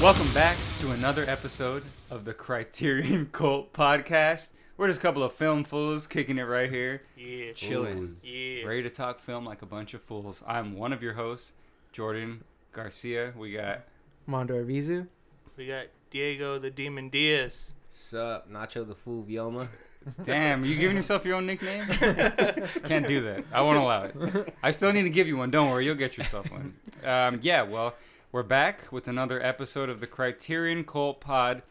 Welcome back to another episode of the Criterion Cult Podcast. We're just a couple of film fools kicking it right here, Yeah. chilling, Yeah. ready to talk film like a bunch of fools. I'm one of your hosts, Jordan Garcia. We got Mondo Arvizu. We got Diego the Demon Diaz. Sup, Nacho the Fool Vioma. Damn, you giving yourself your own nickname? Can't do that. I won't allow it. I still need to give you one. Don't worry, you'll get yourself one. Um, yeah, well, we're back with another episode of the Criterion Cult Pod.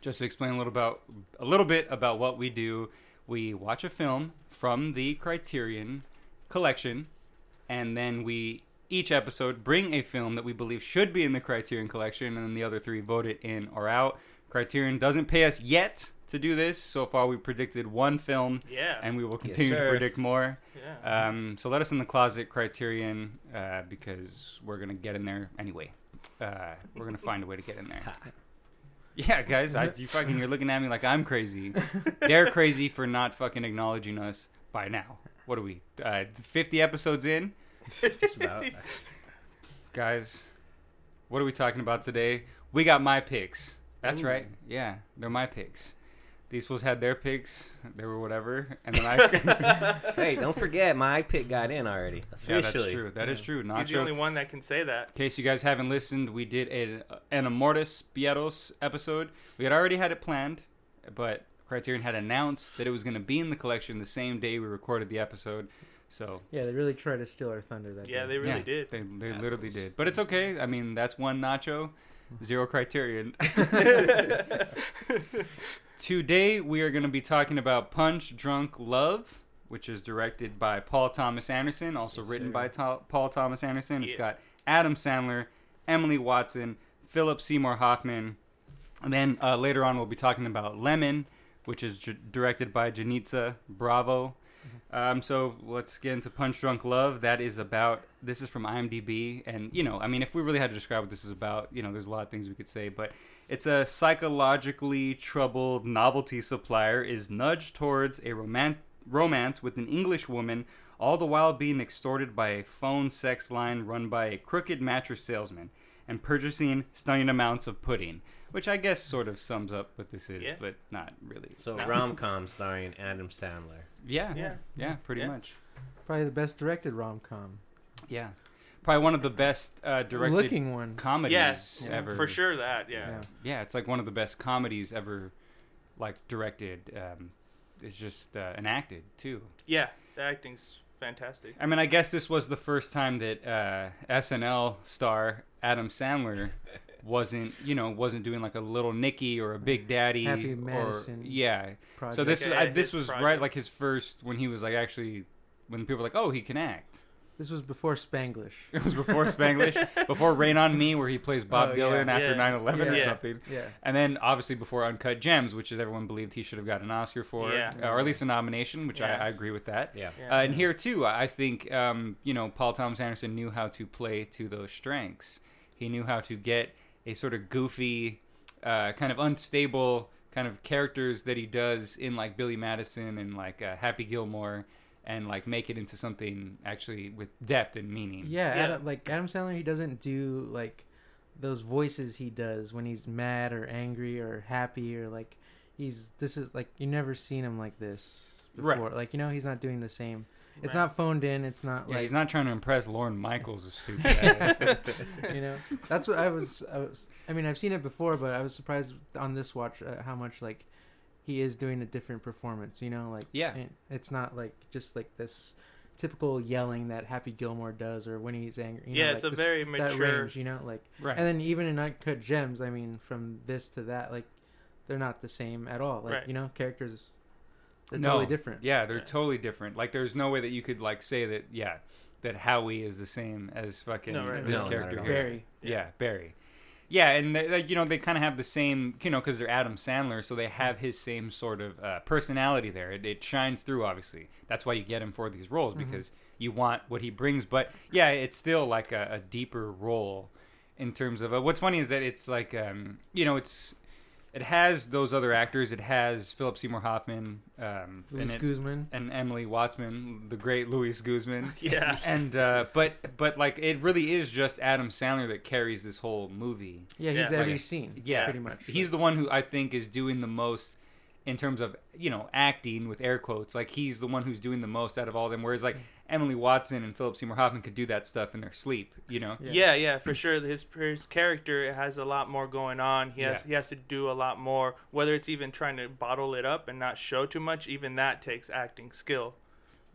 Just to explain a little about a little bit about what we do. We watch a film from the Criterion collection, and then we each episode bring a film that we believe should be in the Criterion collection, and then the other three vote it in or out. Criterion doesn't pay us yet to do this. So far, we predicted one film, Yeah. and we will continue to predict more. yeah. Um, so let us in the closet, Criterion, uh, because we're gonna get in there anyway. Uh, we're gonna find a way to get in there. Yeah, guys, I, you fucking you're looking at me like I'm crazy. They're crazy for not fucking acknowledging us by now. What are we? Uh, 50 episodes in, Just about. guys. What are we talking about today? We got my picks. That's Ooh. right. Yeah, they're my picks. These fools had their picks. They were whatever, and then I. hey, don't forget, my pick got in already. yeah, that's true. That is true. Nacho. He's the only one that can say that. In case you guys haven't listened, we did a, an Amores Perros episode. We had already had it planned, but Criterion had announced that it was going to be in the collection the same day we recorded the episode. So Yeah, they really tried to steal our thunder that day. Yeah, day. they really yeah, did. They, they literally did. But it's okay. I mean, that's one nacho, zero Criterion. Today we are going to be talking about Punch Drunk Love, which is directed by Paul Thomas Anderson, also Yes, written sir. by To- Paul Thomas Anderson. It's Yeah. got Adam Sandler, Emily Watson, Philip Seymour Hoffman, and then uh, later on we'll be talking about Lemon, which is j- directed by Janitza Bravo. Um, so let's get into Punch Drunk Love. That is about. This is from IMDb, and you know, I mean, if we really had to describe what this is about, you know, there's a lot of things we could say, but it's a psychologically troubled novelty supplier is nudged towards a roman- romance with an English woman, all the while being extorted by a phone sex line run by a crooked mattress salesman and purchasing stunning amounts of pudding, which I guess sort of sums up what this is, Yeah. but not really. So, rom com starring Adam Sandler. Yeah, Yeah. yeah, pretty Yeah. much. Probably the best directed rom com. Yeah, probably one of the best uh, directed Looking one. comedies yes, ever. for sure that. Yeah. Yeah. Yeah, it's like one of the best comedies ever, like directed. Um, it's just uh, enacted too. Yeah, the acting's fantastic. I mean, I guess this was the first time that uh, SNL star Adam Sandler wasn't, you know, wasn't doing like a little Nicky or a Big Daddy Happy or yeah. Project. So this Yeah, was I, this was project. right like his first when he was like actually when people were like, oh, he can act. This was before Spanglish. It was before Spanglish, before Reign Over Me, where he plays Bob Oh, yeah. Dylan after Yeah. 9/11 or Yeah. something. Yeah. And then obviously before Uncut Gems, which is everyone believed he should have got an Oscar for, Yeah. uh, or at least a nomination, which Yeah. I, I agree with that. Yeah. Yeah. Uh, and here too, I I think um, you know Paul Thomas Anderson knew how to play to those strengths. He knew how to get a sort of goofy, uh, kind of unstable kind of characters that he does in like Billy Madison and like uh, Happy Gilmore, and like make it into something actually with depth and meaning. Yeah, Yeah. Adam, like Adam Sandler, he doesn't do like those voices he does when he's mad or angry or happy or like he's this is like you never seen him like this Right. before. Like you know he's not doing the same. It's Right. not phoned in. It's not Yeah, like he's not trying to impress Lorne Michaels, a stupid ass. you know that's what I was, I was i mean i've seen it before but i was surprised on this watch uh, how much like he is doing a different performance you know like Yeah. it's not like just like this typical yelling that happy gilmore does or when he's angry you yeah, know, it's a this- very that mature. range you know like right. and then even in uncut gems i mean from this to that like they're not the same at all like Right. you know characters they're No. totally different Yeah, they're Yeah. totally different. Like, there's no way that you could like say that. Yeah, that Howie is the same as fucking No, right. this No, character here. Barry. Yeah, Barry. Yeah, and they, like, you know they kind of have the same, you know, because they're Adam Sandler, so they have his same sort of uh, personality there. It, it shines through, obviously. That's why you get him for these roles Mhm. because you want what he brings. But yeah, it's still like a, a deeper role in terms of uh, what's funny is that it's like, um, you know, it's it has those other actors. It has Philip Seymour Hoffman, um, Luis and, it- Guzman. and Emily Watson, the great Louis Guzman. Yeah. and uh, but but like it really is just Adam Sandler that carries this whole movie. Yeah, he's Yeah. every Like, scene. Yeah, pretty much. He's the one who I think is doing the most in terms of you know acting with air quotes. Like he's the one who's doing the most out of all of them. Whereas like Emily Watson and Philip Seymour Hoffman could do that stuff in their sleep. You know. Yeah. Yeah, yeah, for sure. His his character has a lot more going on. He has Yeah. he has to do a lot more. Whether it's even trying to bottle it up and not show too much, even that takes acting skill.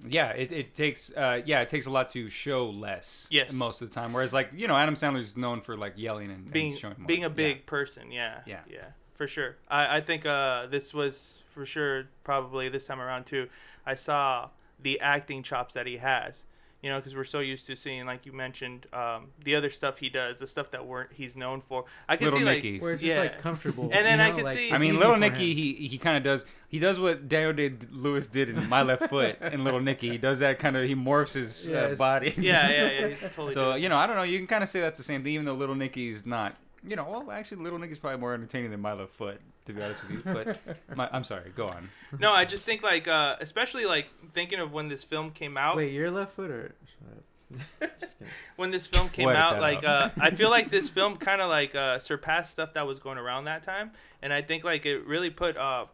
Yeah, it, it takes uh yeah it takes a lot to show less. Yes. most of the time. Whereas like you know Adam Sandler's known for like yelling and, Being and showing more. being a Yeah. big person, yeah, Yeah. yeah, for sure. I I think uh this was for sure probably this time around too. I saw the acting chops that he has. You know, because we're so used to seeing, like you mentioned, um, the other stuff he does, the stuff that weren't he's known for. I can Little see Nicky. like where it's just like comfortable. And then you I know, could like, see- I mean, Little for Nicky, he he kind of does he does what Daniel did Lewis did in My Left Foot in Little Nicky. He does that kind of he morphs his Yeah, uh, body. yeah, yeah, yeah. He's totally. So did. you know, I don't know. You can kind of say that's the same thing, even though Little Nicky's not. You know, well, actually, Little Nicky's probably more entertaining than My Left Foot, to be honest with you. But my, I'm sorry. Go on. No, I just think like, uh, especially like thinking of when this film came out. Wait, you're left foot or? Shut up. Just kidding. When this film came We'll out, like, uh, I feel like this film kind of like uh, surpassed stuff that was going around that time, and I think like it really put uh,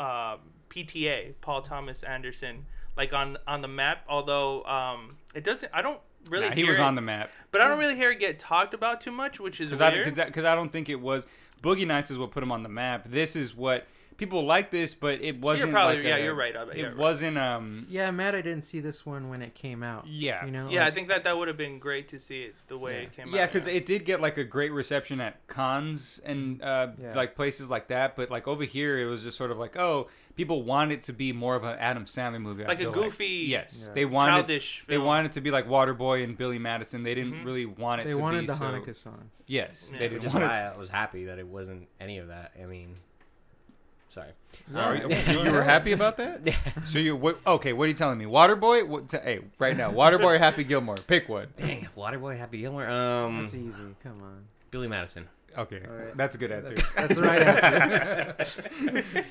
uh, PTA Paul Thomas Anderson like on on the map. Although um, it doesn't, I don't really. Nah, he was it- on the map but I don't really hear it get talked about too much, which is because I weird. because I don't think it was Boogie Nights is what put him on the map. This is what people like this, but it wasn't. you're probably like yeah, a- you're right. I- It yeah, right. wasn't. Um. Yeah, I'm mad I didn't see this one when it came out. Yeah. You know. Yeah, I think that that would have been great to see it the way it came Yeah, out. because it did get like a great reception at Cannes and uh, Yeah. like places like that. But like over here, it was just sort of like, oh, people want it to be more of an Adam Sandler movie. I Like a feel goofy, yes, Yeah. they wanted childish. they film. wanted it to be like Waterboy and Billy Madison. They didn't Mhm. really want it they to wanted be the so. Hanukkah song. Yes, Yeah. they Which didn't is want it. why I was happy that it wasn't any of that. I mean, sorry. Are you, you were happy about that? So you what? Okay, what are you telling me? Waterboy? What, t- hey, right now, Waterboy, or Happy Gilmore, pick one. Dang, Waterboy, Happy Gilmore. Um, That's easy. Come on. Billy Madison. Okay, All right. that's a good answer. That's, that's the right answer.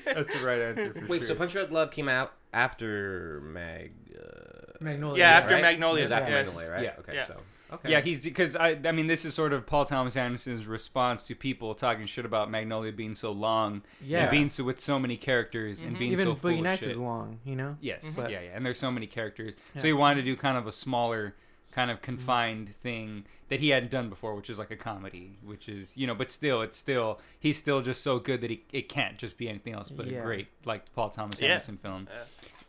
that's the right answer for sure. Wait, sure. so Punch Drunk Love came out after Mag. Uh, Magnolia. Yeah, after right? Magnolia, It was after yes. Magnolia, right? Yeah. Okay, Yeah. so okay. Yeah, he's because I I mean this is sort of Paul Thomas Anderson's response to people talking shit about Magnolia being so long Yeah. and being so with so many characters and Mhm. being Even so full Boogie of Nights shit. is long. You know. Yes, But- yeah, yeah, and there's so many characters, so he wanted to do kind of a smaller, kind Mm-hmm. of confined thing that he hadn't done before, which is like a comedy, which is you know, but still, it's still he's still just so good that he it can't just be anything else but Yeah. a great like Paul Thomas Yeah. Anderson film.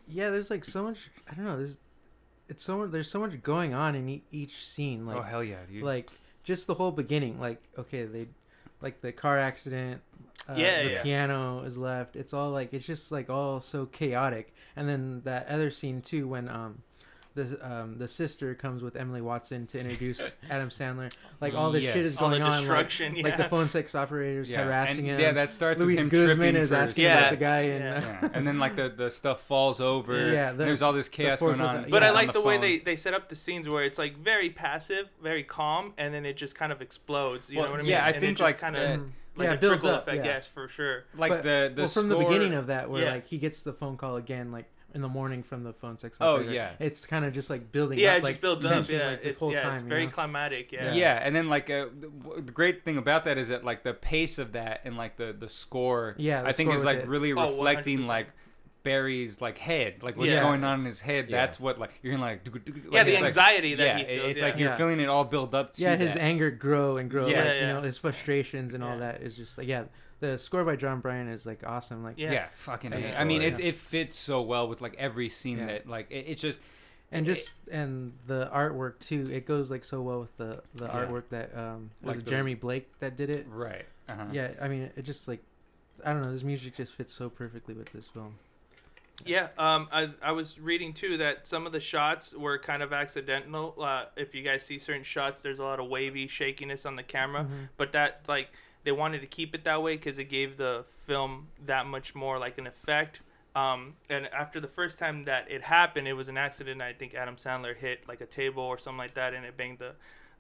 Yeah, there's like so much. I don't know. There's it's so much. There's so much going on in e- each scene. Like oh hell yeah, dude! like just the whole beginning. Like okay, they like the car accident. Uh, Yeah, the yeah. piano is left. It's all like it's just like all so chaotic. And then that other scene too when um. The, um, the sister comes with Emily Watson to introduce Adam Sandler. Like all this shit Yes. is All the going on. Like, destruction, like yeah. the phone sex operators yeah, harassing and, him. yeah, that starts Luis with him Guzman tripping is first. asking Yeah. about the guy in. Yeah. Yeah, and then like the the stuff falls over. Yeah, and the- there's all this chaos fourth going on. with But Yeah, I on like the, way phone. they, they set up the scenes where it's like very passive, very calm, and then it just kind of explodes. You Well, know what I mean? yeah, I and think, it like, kind of like yeah, a builds trickle up, effect. yeah. Yes, for sure. like But- the the well, from the score- beginning of that, where Yeah. like he gets the phone call again, like in the morning from the phone sex. Oh, operator. yeah. it's kind of just like building. Yeah, up, it like, just builds up. Yeah, like, this it's, whole yeah, time. it's you very know? climatic. Yeah. Yeah. and then like uh, the, the great thing about that is that like the pace of that and like the the score, Yeah, the I think score is like it. really Oh, reflecting 100%. like Barry's like head, like what's Yeah. going on in his head. Yeah. That's what like you're gonna like, like yeah, the it's like- anxiety that yeah, he feels. it's yeah. like you're Yeah. feeling it all build up to Yeah, his that. anger grow and grow. Yeah. like, Yeah, you know, his frustrations and all that is just like yeah. The score by Jon Brion is like awesome. Like Yeah. yeah, fucking. Yeah. A. I mean, it Yeah. it fits so well with like every scene Yeah. that like it, it's just and just and the artwork too. It goes like so well with the the Yeah. artwork that um was Like the- Jeremy Blake that did it. right. Uh-huh. Yeah, I mean it just like I don't know. This music just fits so perfectly with this film. Yeah, um, I, I was reading too that some of the shots were kind of accidental. Uh, if you guys see certain shots, there's a lot of wavy shakiness on the camera, Mhm. but that like they wanted to keep it that way because it gave the film that much more like an effect. Um, and after the first time that it happened, it was an accident. I think Adam Sandler hit like a table or something like that, and it banged the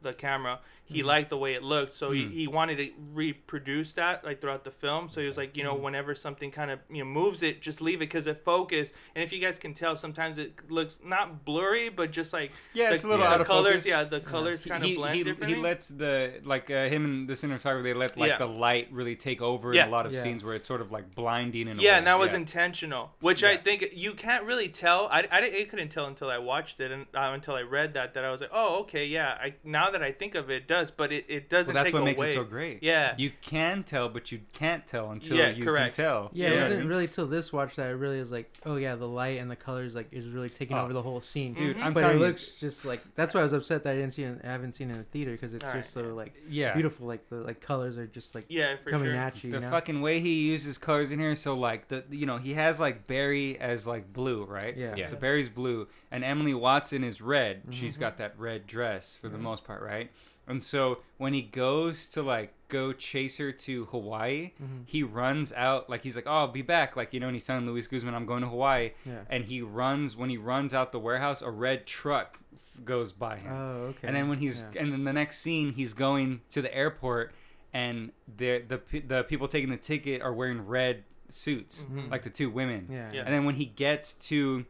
the camera. He Mhm. liked the way it looked, so Mm. he, he wanted to reproduce that like throughout the film. So he was like, you know, Mhm. whenever something kind of you know moves it, just leave it because it focus. And if you guys can tell, sometimes it looks not blurry, but just like Yeah, the, it's a little the out of colors. focus. Yeah, the colors He, kind of blend he, differently. he lets the like uh, him and the cinematographer they let like Yeah. the light really take over Yeah. in a lot of Yeah. scenes where it's sort of like blinding and yeah, way. and that was yeah. intentional, which I think you can't really tell. I, I, I couldn't tell until I watched it and uh, until I read that that I was like, oh, okay, yeah. I now that I think of it, it does, but it, it doesn't well, that's take what away. makes it so great. Yeah. you can tell, but you can't tell until Yeah, you correct. can tell. Yeah, You know it wasn't really till this watch that I really was like, oh yeah, the light and the colors like is really taking Oh. over the whole scene. Dude, Mhm. I'm but it telling you, looks just like that's why I was upset that I didn't see it. I haven't seen it in the theater because it's Alright, just so like yeah, beautiful. Like the like colors are just like Yeah, for coming sure. at you. the you know? fucking way he uses colors in here. So like the you know he has like Barry as like blue, right? Yeah. Yeah. So Barry's blue, and Emily Watson is red. Mhm. She's got that red dress for the most part, right? And so when he goes to like go chase her to Hawaii, Mhm. he runs out like he's like, "Oh, I'll be back." Like you know, and he's telling Luis Guzman, "I'm going to Hawaii," Yeah. and he runs. When he runs out the warehouse, a red truck f- goes by him. Oh okay. And then when he's Yeah. and then the next scene, he's going to the airport, and the the the people taking the ticket are wearing red suits, Mhm. like the two women. yeah. Yeah. And then when he gets to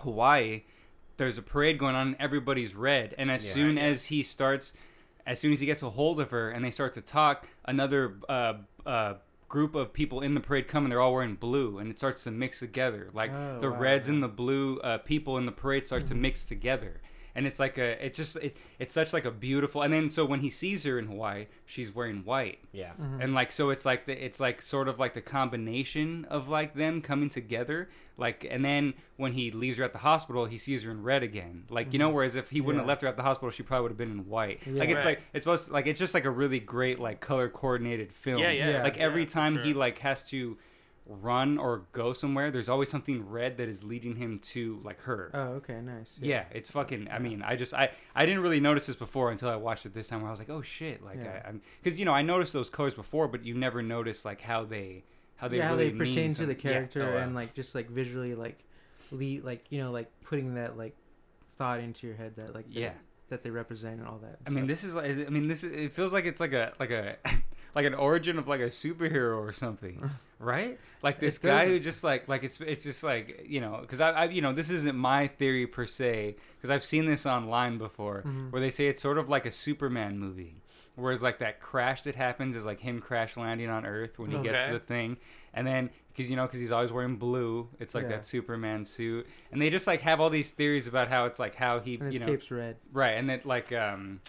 Hawaii, there's a parade going on, and everybody's red. And as Yeah. soon Yeah. as he starts, as soon as he gets a hold of her, and they start to talk, another uh, uh, group of people in the parade come, and they're all wearing blue, and it starts to mix together. Like Oh, the wow, reds and the blue uh, people in the parade start to mix together. And it's like a, it's just, it, it's such like a beautiful. And then so when he sees her in Hawaii, she's wearing white Yeah. Mhm. and like so it's like the it's like sort of like the combination of like them coming together like and then when he leaves her at the hospital he sees her in red again like you know whereas if he wouldn't have Mm-hmm. Left her at the hospital she probably would have been in white Yeah. like it's Right. like it's supposed to, like it's just like a really great like color coordinated film Yeah, yeah. Yeah. like every yeah, for time he like has to run or go somewhere there's always something red that is leading him to like her Oh okay, nice. yeah, it's fucking. I mean, I just I I didn't really notice this before until I watched it this time. Where I was like, oh shit, like Yeah. I, I'm because you know I noticed those colors before, but you never notice like how they how they yeah, how really they pertain to the something. Yeah. character Oh, and like just like visually like lead like you know like putting that like thought into your head that like Yeah. that they represent and all that. I mean, this is like I mean this is, it feels like it's like a like a like an origin of like a superhero or something, right? Like this guy who just like like it's it's just like you know because I, I you know this isn't my theory per se because I've seen this online before Mhm. where they say it's sort of like a Superman movie. Whereas like that crash that happens is like him crash landing on Earth when he gets Okay. to the thing, and then because you know because he's always wearing blue, it's like Yeah. that Superman suit, and they just like have all these theories about how it's like how he and you know cape's red. Right, and that like um,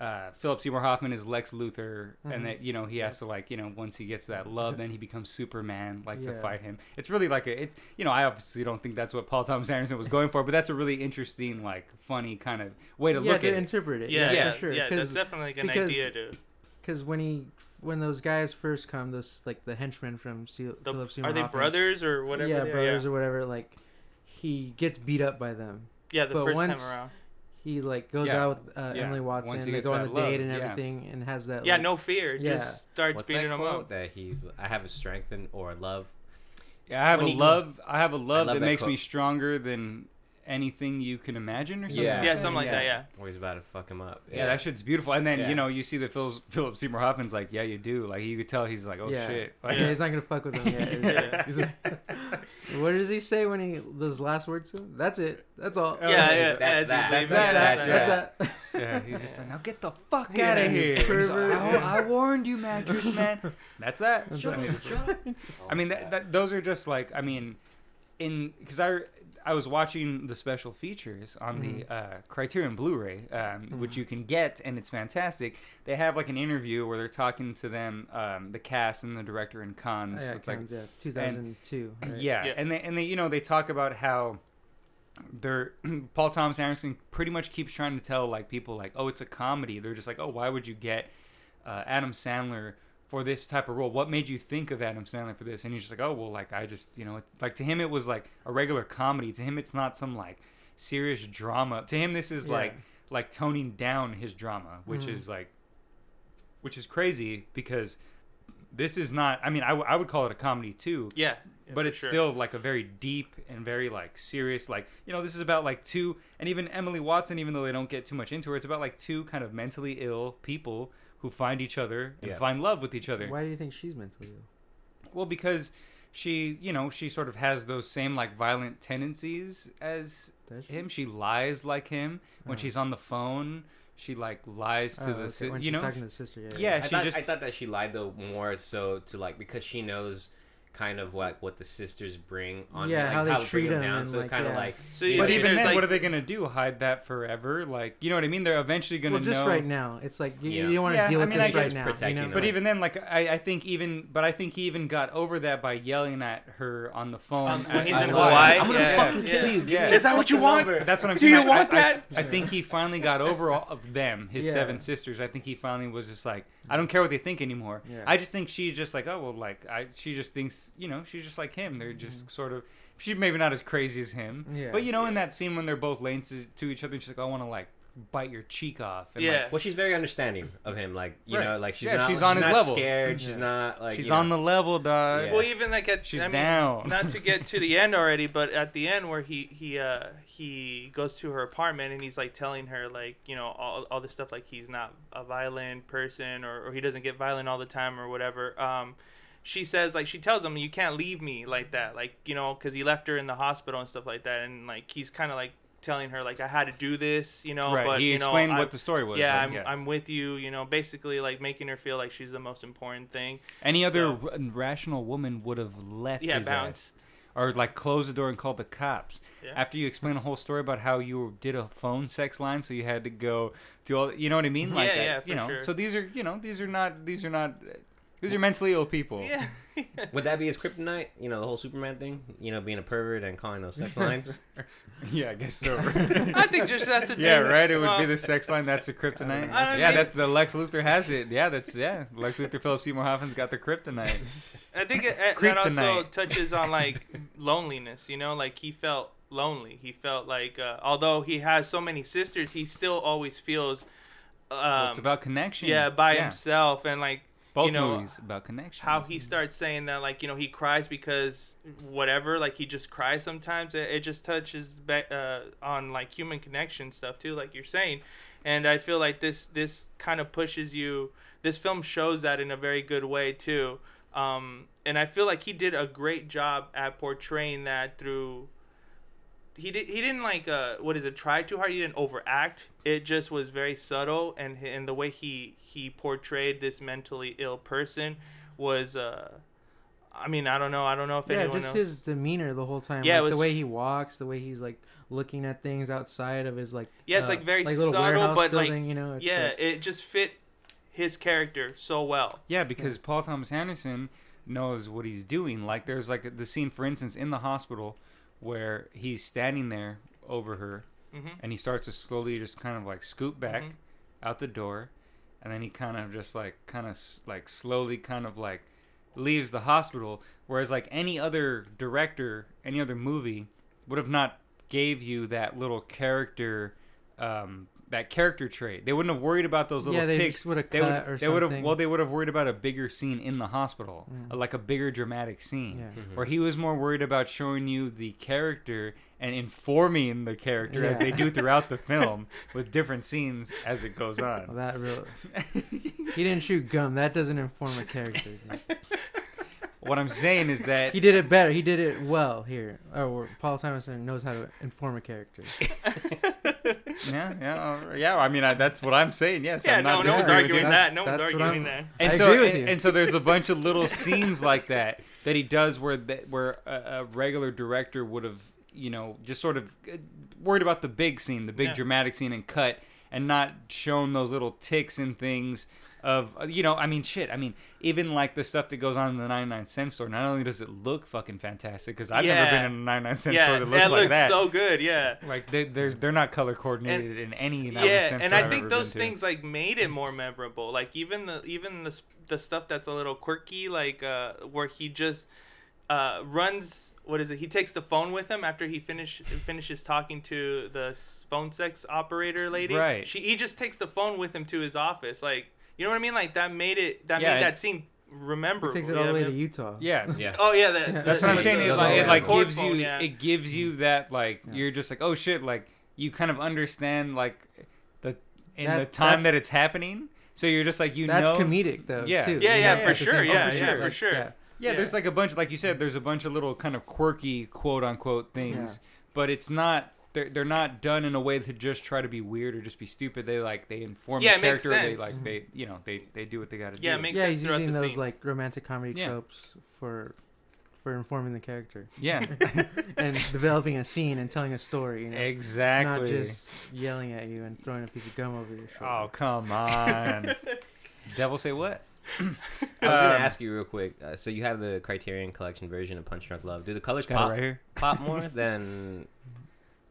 uh, Philip Seymour Hoffman is Lex Luthor, Mhm. and that you know he has to like you know once he gets that love, then he becomes Superman, like to fight him. It's really like a it's you know I obviously don't think that's what Paul Thomas Anderson was going for, but that's a really interesting like funny kind of way to yeah, look to at interpret it. Yeah, Yeah, yeah, for sure. yeah. Because That's definitely like an because- idea to. because when he when those guys first come, those like the henchmen from C- The, Philip Seymour Hoffman. are they Hoffman, brothers or whatever? Yeah, they are? brothers or whatever. Like he gets beat up by them. Yeah, the but first once- time around. He like goes Yeah. out with uh, Yeah. Emily Watson. Once he they gets go on that the date love, and yeah. everything, and has that. Yeah, like, no fear. Yeah. Just starts What's beating that him quote up. that he's I have a strength and or a love? Yeah, I have When a he- love. I have a love, love that that makes me quote. stronger than anything you can imagine, or something. Yeah. Yeah, something like that. Yeah. Or he's about to fuck him up. Yeah, that shit's beautiful. And then Yeah. you know you see that Phil, Philip Seymour Hoffman's like, yeah, you do. Like you could tell he's like, oh yeah. shit. Yeah, he's not gonna fuck with him. Yeah. Yeah. He's like- what does he say when he those last words to him? That's it. That's all. Yeah, yeah, yeah. that's that, that's That's that, that. that's That's that. Yeah, he's just like, now get the fuck Yeah, out of here. He's like, pervert. I, I warned you, mattress man. That's that. That's I mean. I mean that, that, those are just like, I mean, in because I I was watching the special features on the uh, Criterion Blu-ray, um, which Mhm. you can get, and it's fantastic. They have like an interview where they're talking to them, um, the cast and the director in Cannes. yeah, it's like Cannes, yeah, 2002. right? yeah, Yeah. and they and they you know they talk about how they're Paul Thomas Anderson pretty much keeps trying to tell like people like oh it's a comedy. They're just like oh why would you get uh, Adam Sandler for this type of role? What made you think of Adam Sandler for this? And he's just like oh well like I just you know it's like to him it was like a regular comedy. To him it's not some like serious drama. To him this is Yeah. like like toning down his drama, which Mhm. is like which is crazy because this is not. I mean, I, w- I would call it a comedy too. Yeah, yeah, but it's sure. still like a very deep and very like serious like you know this is about like two and even emily watson even though they don't get too much into her it's about like two kind of mentally ill people who find each other and Yeah. find love with each other Why do you think she's mentally ill? well because she you know she sort of has those same like violent tendencies as she? him she lies like him when Oh. she's on the phone she like lies to Oh, the okay, si- when you she's know talking to the sister. Yeah. Yeah, I she thought, just- I thought that she lied though more so to like because she knows kind of like what the sisters bring on Yeah, like, how they to bring treat them him down and, so like, kind of like So you but even then like- what are they gonna do hide that forever like you know what i mean they're eventually gonna Well, just know right now, it's like you, Yeah. you don't want to Yeah, deal I with mean, this I guess right now. You protecting know? them. But even then, like I, I think even, but I think he even got over that by yelling at her on the phone Um, when at- he's at in Hawaii. Hawaii, I'm gonna yeah, fucking yeah. kill you. Yeah. Yeah. Is that what you want? That's what I'm Do saying. you I- want that? I, I think he finally got over all of them, his seven sisters. I think he finally was just like, I don't care what they think anymore. I just think she's just like, oh well, like I, she just thinks, you know, she's just like him. They're just sort of, she's maybe not as crazy as him. Mm-hmm. Yeah. But you know, in that scene when they're both laying to, to each other, she's like, I want to like bite your cheek off. And, Yeah. like, well she's very understanding of him like you Right. know like she's Yeah, not she's on his not level. scared she's Yeah. not like she's you know, on the level, dog. Yeah. Well, even like at She's I mean, down. not to get to the end already, but at the end where he he uh he goes to her apartment and he's like telling her like you know all all this stuff like he's not a violent person or, or he doesn't get violent all the time or whatever. Um, she says like she tells him you can't leave me like that like you know because he left her in the hospital and stuff like that and like he's kind of like telling her like I had to do this you know right. but he you know explained I- what the story was. yeah, like, I'm, yeah. I'm with you you know basically like making her feel like she's the most important thing Any other So- r- rational woman would have left yeah bounced ass or like closed the door and called the cops. Yeah. After you explain a whole story about how you did a phone sex line, so you had to go do all. You know what I mean? Mm-hmm. Like, Yeah, I- yeah, you for know. sure. So these are, you know, these are not, these are not, uh, these are mentally ill people. yeah would that be his kryptonite you know the whole superman thing you know being a pervert and calling those sex lines yeah, I guess so. I think just that's the yeah, right. It would Well, be the sex line. That's the kryptonite. I yeah, mean- that's the Lex Luthor has it. Yeah, that's yeah. Lex Luthor, Philip Seymour Hoffman's got the kryptonite. I think it, it, that also Kryptonite. touches on like loneliness. You know, like he felt lonely. He felt like uh, although he has so many sisters, he still always feels. Um, Well, it's about connection. yeah, by Yeah. himself and like Both you know, movies about connection. how he starts saying that like you know he cries because whatever like he just cries sometimes it, it just touches ba- uh, on like human connection stuff too like you're saying and i feel like this this kind of pushes you this film shows that in a very good way too um, and i feel like he did a great job at portraying that through he did he didn't like uh what is it try too hard he didn't overact it just was very subtle and and the way he he portrayed this mentally ill person was uh I mean I don't know I don't know if yeah, anyone just else his demeanor the whole time. Yeah, it like, the way he walks, the way he's like looking at things outside of his like. Yeah, it's, uh, like, very little subtle, warehouse but, like, building, you know. It's yeah like- it just fit his character so well Yeah, because Paul Thomas Anderson knows what he's doing. Like there's like the scene, for instance, in the hospital where he's standing there over her, hmm and he starts to slowly just kind of like scoot back Mhm. out the door, and then he kind of just like kind of like slowly kind of like leaves the hospital. Whereas like any other director, any other movie would have not gave you that little character. Um, that character trait. They wouldn't have worried about those little yeah, they ticks just would have they cut would or they would have well they would have worried about a bigger scene in the hospital Mm. like a bigger dramatic scene Yeah. Mhm. where he was more worried about showing you the character and informing the character as they do throughout the film with different scenes as it goes Well, on that really he didn't shoot gum. That doesn't inform a character. what i'm saying is that he did it better. He did it well here. Oh, Paul Thomason knows how to inform a character. yeah yeah yeah i mean I, that's what i'm saying yes yeah I'm no not no one's arguing you. that no one's That's what arguing I'm- that and I so agree with and, you. and so there's a bunch of little scenes like that that he does where that where a, a regular director would have you know just sort of uh, worried about the big scene the big Yeah. dramatic scene and cut and not shown those little ticks and things of uh, you know I mean shit I mean even like the stuff that goes on in the 99 cent store not only does it look fucking fantastic because I've never been in a 99 cent yeah store that looks that like looks that so good yeah like they, there's they're not color coordinated in any 99 yeah cent and store i I've think ever those been to. things like made it more memorable like even the even the s- the stuff that's a little quirky like uh where he just uh runs what is it he takes the phone with him after he finish finishes talking to the s- phone sex operator lady Right. she he just takes the phone with him to his office like you know what i mean like that made it that Yeah, made it- that scene remember. It takes it all the way I to Utah. Yeah. Yeah. Oh yeah, the, That's what I'm saying. It like, it like gives phone, you yeah. it gives you mm. that like Yeah. you're just like oh shit like you kind of understand like the in That- the time that- that, it's happening. So you're just like you That's know that's comedic though. Yeah. Too, Yeah, yeah, for sure, yeah, for yeah, sure. for sure. Yeah. Yeah, Yeah. there's like a bunch, like you said, there's a bunch of little kind of quirky quote unquote things, but it's not. They're, they're not done in a way to just try to be weird or just be stupid. They like they inform Yeah, the it makes character. They like they you know they they do what they got to Yeah, do. it makes yeah, sense he's using the those scene. like romantic comedy Yeah. tropes for for informing the character yeah, and developing a scene and telling a story. You know? exactly. Not just yelling at you and throwing a piece of gum over your shoulder. Oh come on, devil say what? I was gonna Um, ask you real quick. Uh, so you have the Criterion Collection version of Punch Drunk Love. Do the colors pop right here. pop more than?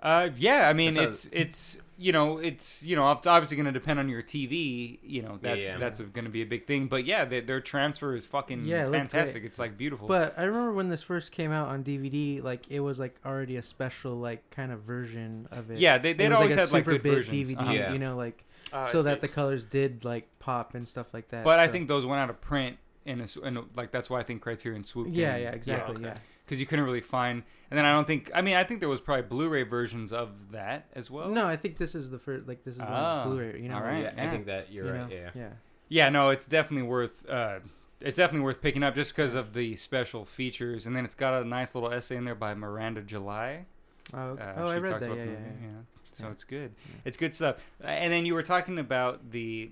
Uh, yeah, I mean, That's it's it's you know it's you know it's obviously going to depend on your TV. You know that's yeah. that's going to be a big thing. But yeah, they, their transfer is fucking Yeah, it fantastic. It's like beautiful. But I remember when this first came out on DVD, like it was like already a special like kind of version of it. yeah, they It they'd always like, a had like super good big versions. DVD, Uh-huh. Yeah. you know, like I so that the colors did like pop and stuff like that. But I think those went out of print. In a, s- in like that's why I think Criterion swooped yeah, in. yeah, exactly, okay. yeah. Because you couldn't really find. And then I don't think. I mean, I think there was probably Blu-ray versions of that as well. no, I think this is the first, like this is Oh, on Blu-ray. You know, all like, yeah, I think that you're you right. know, Yeah. yeah. Yeah, no, it's definitely worth. Uh, it's definitely worth picking up just because of the special features, and then it's got a nice little essay in there by Miranda July. Oh, okay. Uh, oh I read talks that. about Yeah, the yeah, movie, yeah. So Yeah. it's good. Yeah. It's good stuff. Uh, and then you were talking about the.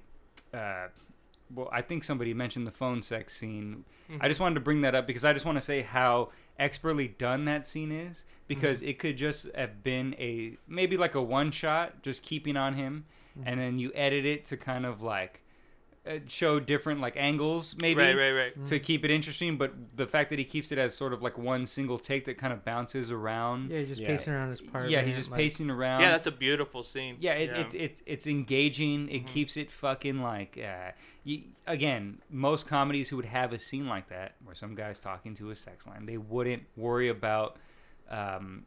Uh, well, I think somebody mentioned the phone sex scene. Mhm. I just wanted to bring that up because I just want to say how expertly done that scene is because Mm-hmm. it could just have been a maybe like a one shot just keeping on him Mhm. and then you edit it to kind of like show different like angles maybe Right, right, right. to keep it interesting but the fact that he keeps it as sort of like one single take that kind of bounces around Yeah, he's just Yeah. pacing around his part. yeah he's just pacing around Yeah, that's a beautiful scene. yeah, it, it's it's it's engaging. It Mhm. keeps it fucking like. Uh, you, again, most comedies who would have a scene like that, where some guy's talking to a sex line, they wouldn't worry about um,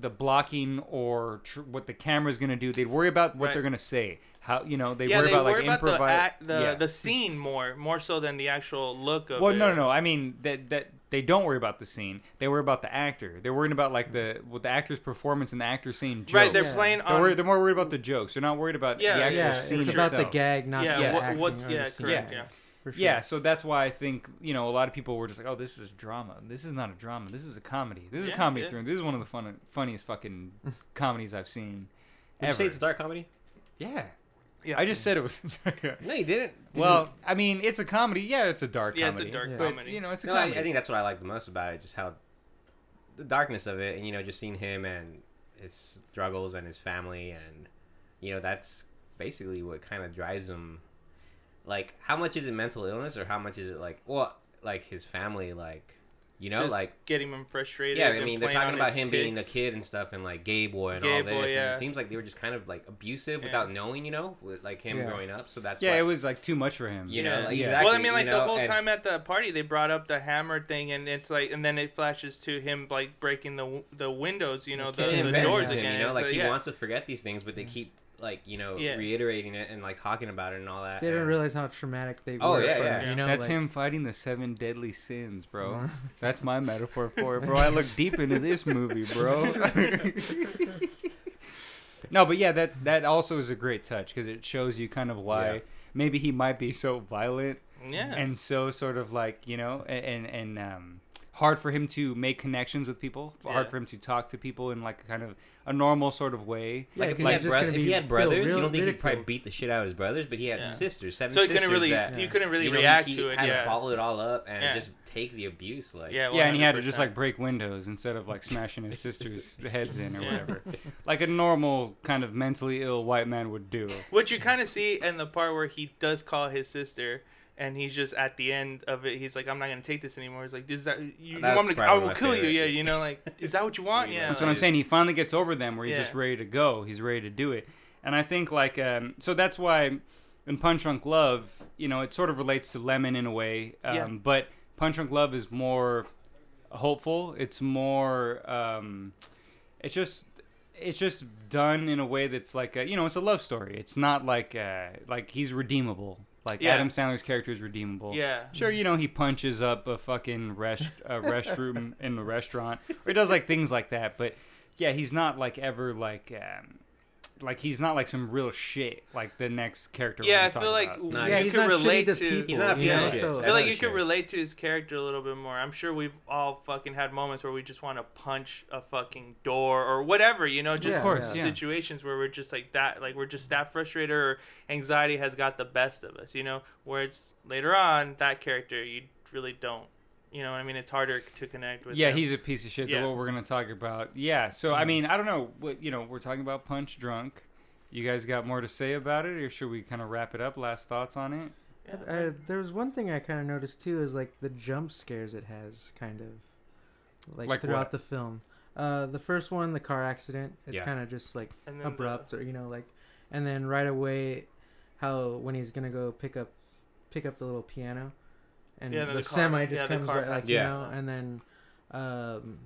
the blocking or tr- what the camera's gonna do. They'd worry about what Right. they're gonna say. How you know they yeah, worry they about worry like about the improvise. act, the yeah. the scene more, more so than the actual look of well, it. no, no, no. I mean that that they don't worry about the scene. They worry about the actor. They're worried about like the what the actor's performance and the actor saying jokes. Right, they're Yeah. playing They're, on. worried, they're more worried about the jokes. They're not worried about Yeah, the actual yeah, scene it's itself. about the gag, not yeah, the what, acting what's or yeah, the scene. correct, Yeah. Yeah. For sure. Yeah, so that's why I think you know a lot of people were just like, "Oh, this is drama. This is not a drama. This is a comedy. This is Yeah, a comedy yeah. thriller. This is one of the fun, funniest fucking comedies I've seen Would you ever." say it's a dark comedy? yeah, Yeah. I just said it was. No, you didn't. well, I mean, it's a comedy. Yeah, it's a dark Yeah, it's a comedy. dark but, comedy. You know, it's a no, I, comedy. I think that's what I like the most about it. Just how the darkness of it, and you know, just seeing him and his struggles and his family, and you know, that's basically what kind of drives him. Like, how much is it mental illness, or how much is it like, well, like his family, like, you know, Just like getting him frustrated. Yeah, I mean, they're talking about his him being the tics. kid and stuff, and like gay boy and Gay all boy, this. yeah. And it seems like they were just kind of like abusive Yeah. without knowing, you know, with, like him Yeah. growing up. So that's yeah, why, it was like too much for him. you Yeah. know, like, Yeah. exactly. Well, I mean, like you the whole and- time at the party, they brought up the hammer thing, and it's like, and then it flashes to him like breaking the the windows, you know, the, It it the doors embarrasses him, again. you know, like So, he yeah. wants to forget these things, but they mm. keep like you know Yeah. reiterating it and like talking about it and all that. They don't realize how traumatic they Oh, were. yeah, yeah. him, You know, That's like, him fighting the seven deadly sins, bro. That's my metaphor for it, bro. I look deep into this movie, bro. no, but yeah, that that also is a great touch because it shows you kind of why Yeah. maybe he might be so violent Yeah. and so sort of like you know a- and and um hard for him to make connections with people hard for him to talk to people in like kind of a normal sort of way Yeah, Like if he, had, bro- if he had brothers, real you don't think he'd probably beat the shit out of his brothers, but he had Yeah. sisters, seven so sisters couldn't really, that you couldn't really you know, react he, to it. had Yeah. to bottle it all up and Yeah. just take the abuse. Like, Yeah. yeah and he had to just like break windows instead of like smashing his sister's heads in or Yeah. whatever like a normal kind of mentally ill white man would do What you kind of see in the part where he does call his sister, and he's just at the end of it. He's like, "I'm not gonna take this anymore." He's like, "Is that you, you want me to? I will my kill you." Yeah, you know, like, is that what you want? Yeah. Yeah. That's what I'm saying. He finally gets over them where he's Yeah. just ready to go. He's ready to do it. And I think like um, so that's why in Punch Drunk Love, you know, it sort of relates to Lemon in a way. Um, Yeah. But Punch Drunk Love is more hopeful. It's more. Um, it's just. It's just done in a way that's like a, you know it's a love story. It's not like uh, like he's redeemable. Like Yeah. Adam Sandler's character is redeemable. Yeah. Sure, you know he punches up a fucking rest a restroom in the restaurant, or he does like things like that. But yeah, he's not like ever like um, like he's not like some real shit like the next character. we're Yeah, I feel like about. Nah, you yeah, can relate to to. people. He's not a piece know, of shit. I feel like you sure. can relate to his character a little bit more. I'm sure we've all fucking had moments where we just want to punch a fucking door or whatever, you know, just Yeah, course, yeah. situations where we're just like that, like we're just that frustrated or anxiety has got the best of us, you know. Where it's later on that character you really don't, you know. I mean, it's harder to connect with. Yeah, him. he's a piece of shit. Yeah. Yeah. What we're gonna talk about. Yeah. So I mean, I don't know. What you know, we're talking about Punch Drunk. You guys got more to say about it, or should we kind of wrap it up? Last thoughts on it? Yeah. Uh, there was one thing I kind of noticed too is like the jump scares it has kind of like, Like throughout what? the film. Uh, the first one, the car accident, it's Yeah. kind of just like And then the- abrupt or you know like, and then right away, how when he's gonna go pick up, pick up the little piano, and Yeah, the, the car- semi just yeah, comes right like passes. you know, and then, um,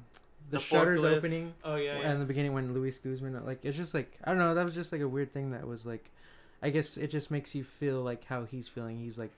the, The shutters forklift. opening oh yeah, yeah. in the beginning when Luis Guzman like it's just like I don't know that was just like a weird thing that was like I guess it just makes you feel like how he's feeling he's like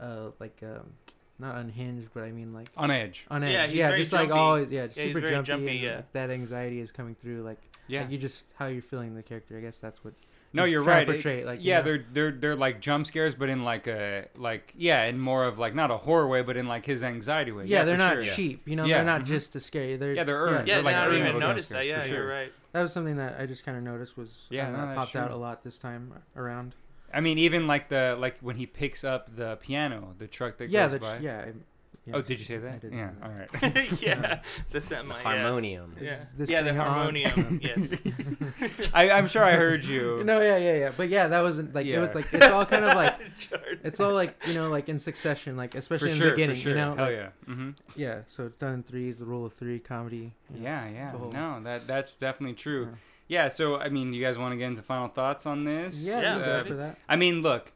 uh like um not unhinged but I mean like On edge. on edge Yeah, yeah, he's very just like jumpy. always yeah, Yeah, super jumpy, jumpy, and, yeah. like, that anxiety is coming through like Yeah. like you just how you're feeling the character I guess that's what no, you're right. to It- portray it, like, you yeah, know? they're they're they're like jump scares, but in like a like yeah, in more of like not a horror way, but in like his anxiety way. yeah, they're not sure. cheap you know Yeah, they're not mhm. just to scare you they're Yeah, they're earned. yeah, they're like I don't even notice jump that. Yeah, for you're right. that was something that I just kind of noticed was Yeah, uh, no, that that's popped out a lot this time around I mean, even like the like when he picks up the piano, the truck that yeah goes that's by. yeah, I, yeah Oh, did you say I that? did Yeah. say All that. right. yeah, the semi. Yeah. Harmonium. Yeah, Is this yeah the harmonium. yes. I, I'm sure I heard you. No, yeah, yeah, yeah. But yeah, that wasn't like it was like it's all kind of like Jordan. it's all like you know like in succession, like For especially in sure, the beginning, for sure. you know. Oh like- yeah. hmm yeah. So it's done in threes, the rule of three comedy. you know. Yeah, yeah. Whole- No, that that's definitely true. Yeah. Yeah. So I mean, you guys want to get into final thoughts on this? Yeah, Yeah, Uh, for that. I mean, look,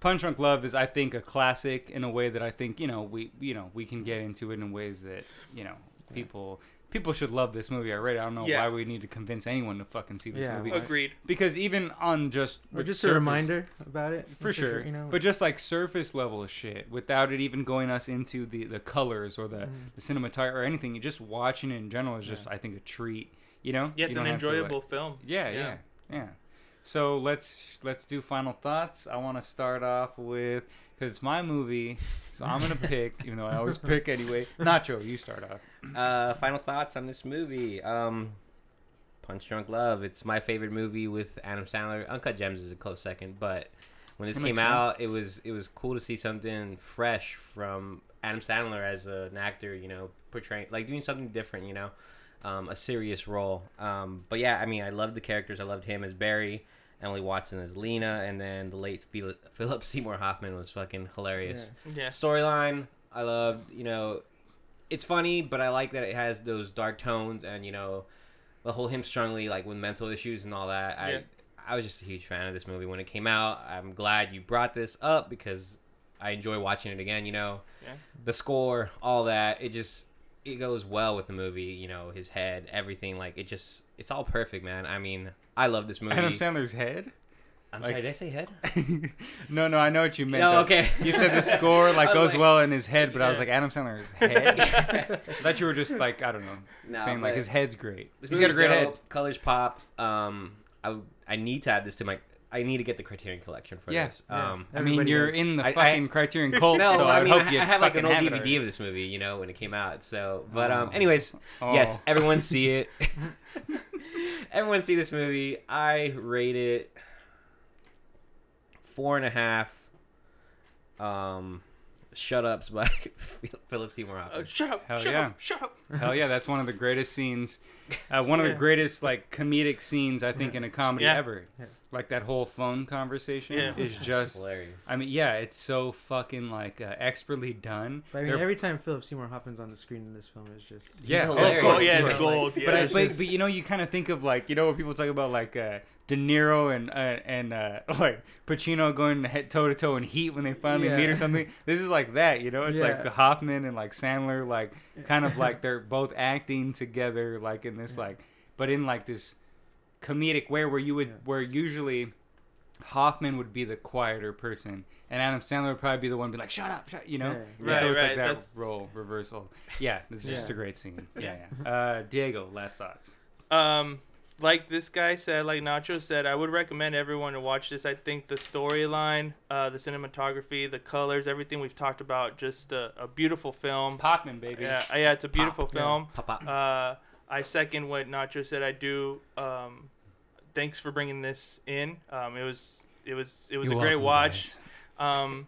Punch Drunk Love is, I think, a classic in a way that I think you know we you know we can get into it in ways that you know people people should love this movie already. I don't know Yeah. why we need to convince anyone to fucking see this Yeah. movie Agreed. because even on just Or just surface- a reminder about it. for sure, you know. but just like surface level shit without it even going us into the the colors or the Mhm. the cinematography or anything. Just watching it in general is just Yeah. I think a treat. You know, Yeah, it's You an don't have to, like- enjoyable film. yeah, Yeah. yeah, yeah. So let's let's do final thoughts. I want to start off with because it's my movie, so I'm gonna pick, even though I always pick anyway. Nacho, you start off. Uh, final thoughts on this movie. Um, Punch Drunk Love. It's my favorite movie with Adam Sandler. Uncut Gems is a close second, but when this That came out, it was it was cool to see something fresh from Adam Sandler as an actor. You know, portraying like doing something different. You know, um, a serious role. Um, but yeah, I mean, I loved the characters. I loved him as Barry. Emily Watson as Lena, and then the late Phil- Philip Seymour Hoffman was fucking hilarious Yeah. storyline i love you know it's funny but i like that it has those dark tones and you know the whole him strongly like with mental issues and all that Yeah. i i was just a huge fan of this movie when it came out i'm glad you brought this up because i enjoy watching it again you know Yeah. the score all that it just it goes well with the movie you know his head everything like it just it's all perfect man i mean i love this movie Adam Sandler's head. i'm like- sorry did i say head no, no, I know what you meant. Oh, though. okay. You said the score like goes like- well in his head, but I was like Adam Sandler's head. I thought you were just like I don't know, No, saying like his head's great. This He's got a movie's great head. Colors pop. Um, I I need to add this to my. I need to get the Criterion Collection for Yeah, this. yeah. Um, I mean, you're does. in the I- I- fucking Criterion cult, no, so I, I would mean, hope I, you I have like an old have DVD of this movie, you know, when it came out. So, but um, Oh. anyways, Oh. yes, everyone see it. everyone see this movie. I rate it four and a half. Um, shut ups by Philip Seymour Uh, Hoffman. shut up! Hell shut yeah. up! Shut up! Hell yeah, that's one of the greatest scenes. Uh, one of the greatest like comedic scenes I think in a comedy Yeah. ever. Yeah. Like that whole phone conversation Yeah. is just. hilarious. I mean, yeah, it's so fucking like uh, expertly done. But I mean, They're- every time Philip Seymour Hoffman's on the screen in this film is just yeah, He's of course, Oh yeah, of it's course. gold. Yeah. But, I, it's but, just- but you know you kind of think of like you know when people talk about like uh, De Niro and uh, and uh, like Pacino going head toe to toe in Heat when they finally Yeah. meet or something. This is like that, you know. It's like Yeah. Hoffman and like Sandler, like kind of like they're both acting together, like in this like, but in like this comedic way where you would Yeah. where usually Hoffman would be the quieter person, and Adam Sandler would probably be the one be like, "Shut up, shut," you know. Yeah. And Right, so it's right, like that that's- role reversal. Yeah, this is just a great scene. Yeah, yeah. Uh, Diego, last thoughts. Um, like this guy said, like Nacho said, I would recommend everyone to watch this. I think the storyline, uh, the cinematography, the colors, everything we've talked about, just a, a beautiful film. Popman, baby. Yeah, yeah, it's a beautiful Yeah. film. Papa. Uh, I second what Nacho said. I do. Um, thanks for bringing this in. Um, it was it was it was You're a great welcome, watch. guys. Um,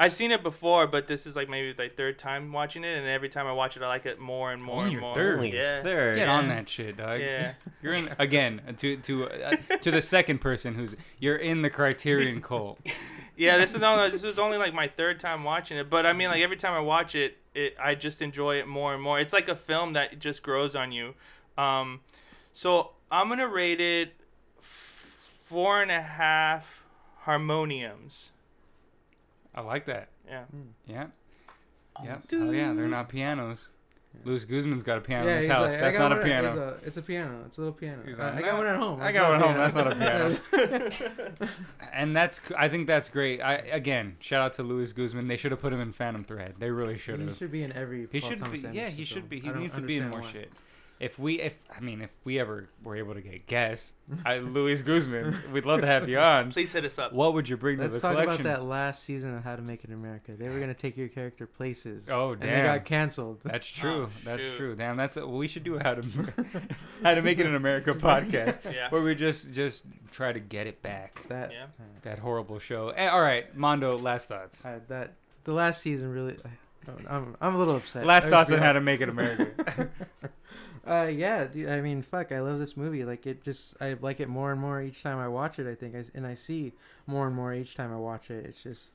I've seen it before, but this is like maybe like third time watching it, and every time I watch it, I like it more and more Only and more. third. Only Yeah, third. Get Yeah. on that shit, dog. yeah. You're in again to to uh, to the second person who's you're in the Criterion cult. yeah, this is only this was only like my third time watching it, but I mean like every time I watch it, it I just enjoy it more and more. It's like a film that just grows on you. Um, so I'm gonna rate it f- four and a half harmoniums. I like that. Yeah, Yeah. Yeah. Oh yeah, they're not pianos. Luis Guzman's got a piano in his house. like, I not a one- piano. It's a, it's a piano. It's a little piano. He's I, I got one at home. I got one at home. That's not a piano." and that's I think that's great. I again shout out to Luis Guzman. They should have put him in Phantom Thread. They really should have. he should be in every. He Paul should Thomas be. Yeah, Anderson he should be. He needs to be in more why. shit. If we, if I mean, if we ever were able to get guests, I, Luis Guzman, we'd love to have you on. please hit us up. What would you bring Let's to the talk collection? about that last season of How to Make It in America. They were gonna take your character places. Oh, damn! and they got canceled. That's true. Oh, That's shoot. true. Damn, that's a, we should do a how to how to make it in America podcast Yeah, where we just just try to get it back. That yeah. That horrible show. Eh, all right, Mondo. Last thoughts. uh, that the last season really. I'm I'm a little upset. Last I thoughts on how to make it America. Uh, yeah. dude, I mean, fuck. I love this movie. Like it just, I like it more and more each time I watch it. I think, I, s- and I see more and more each time I watch it. It's just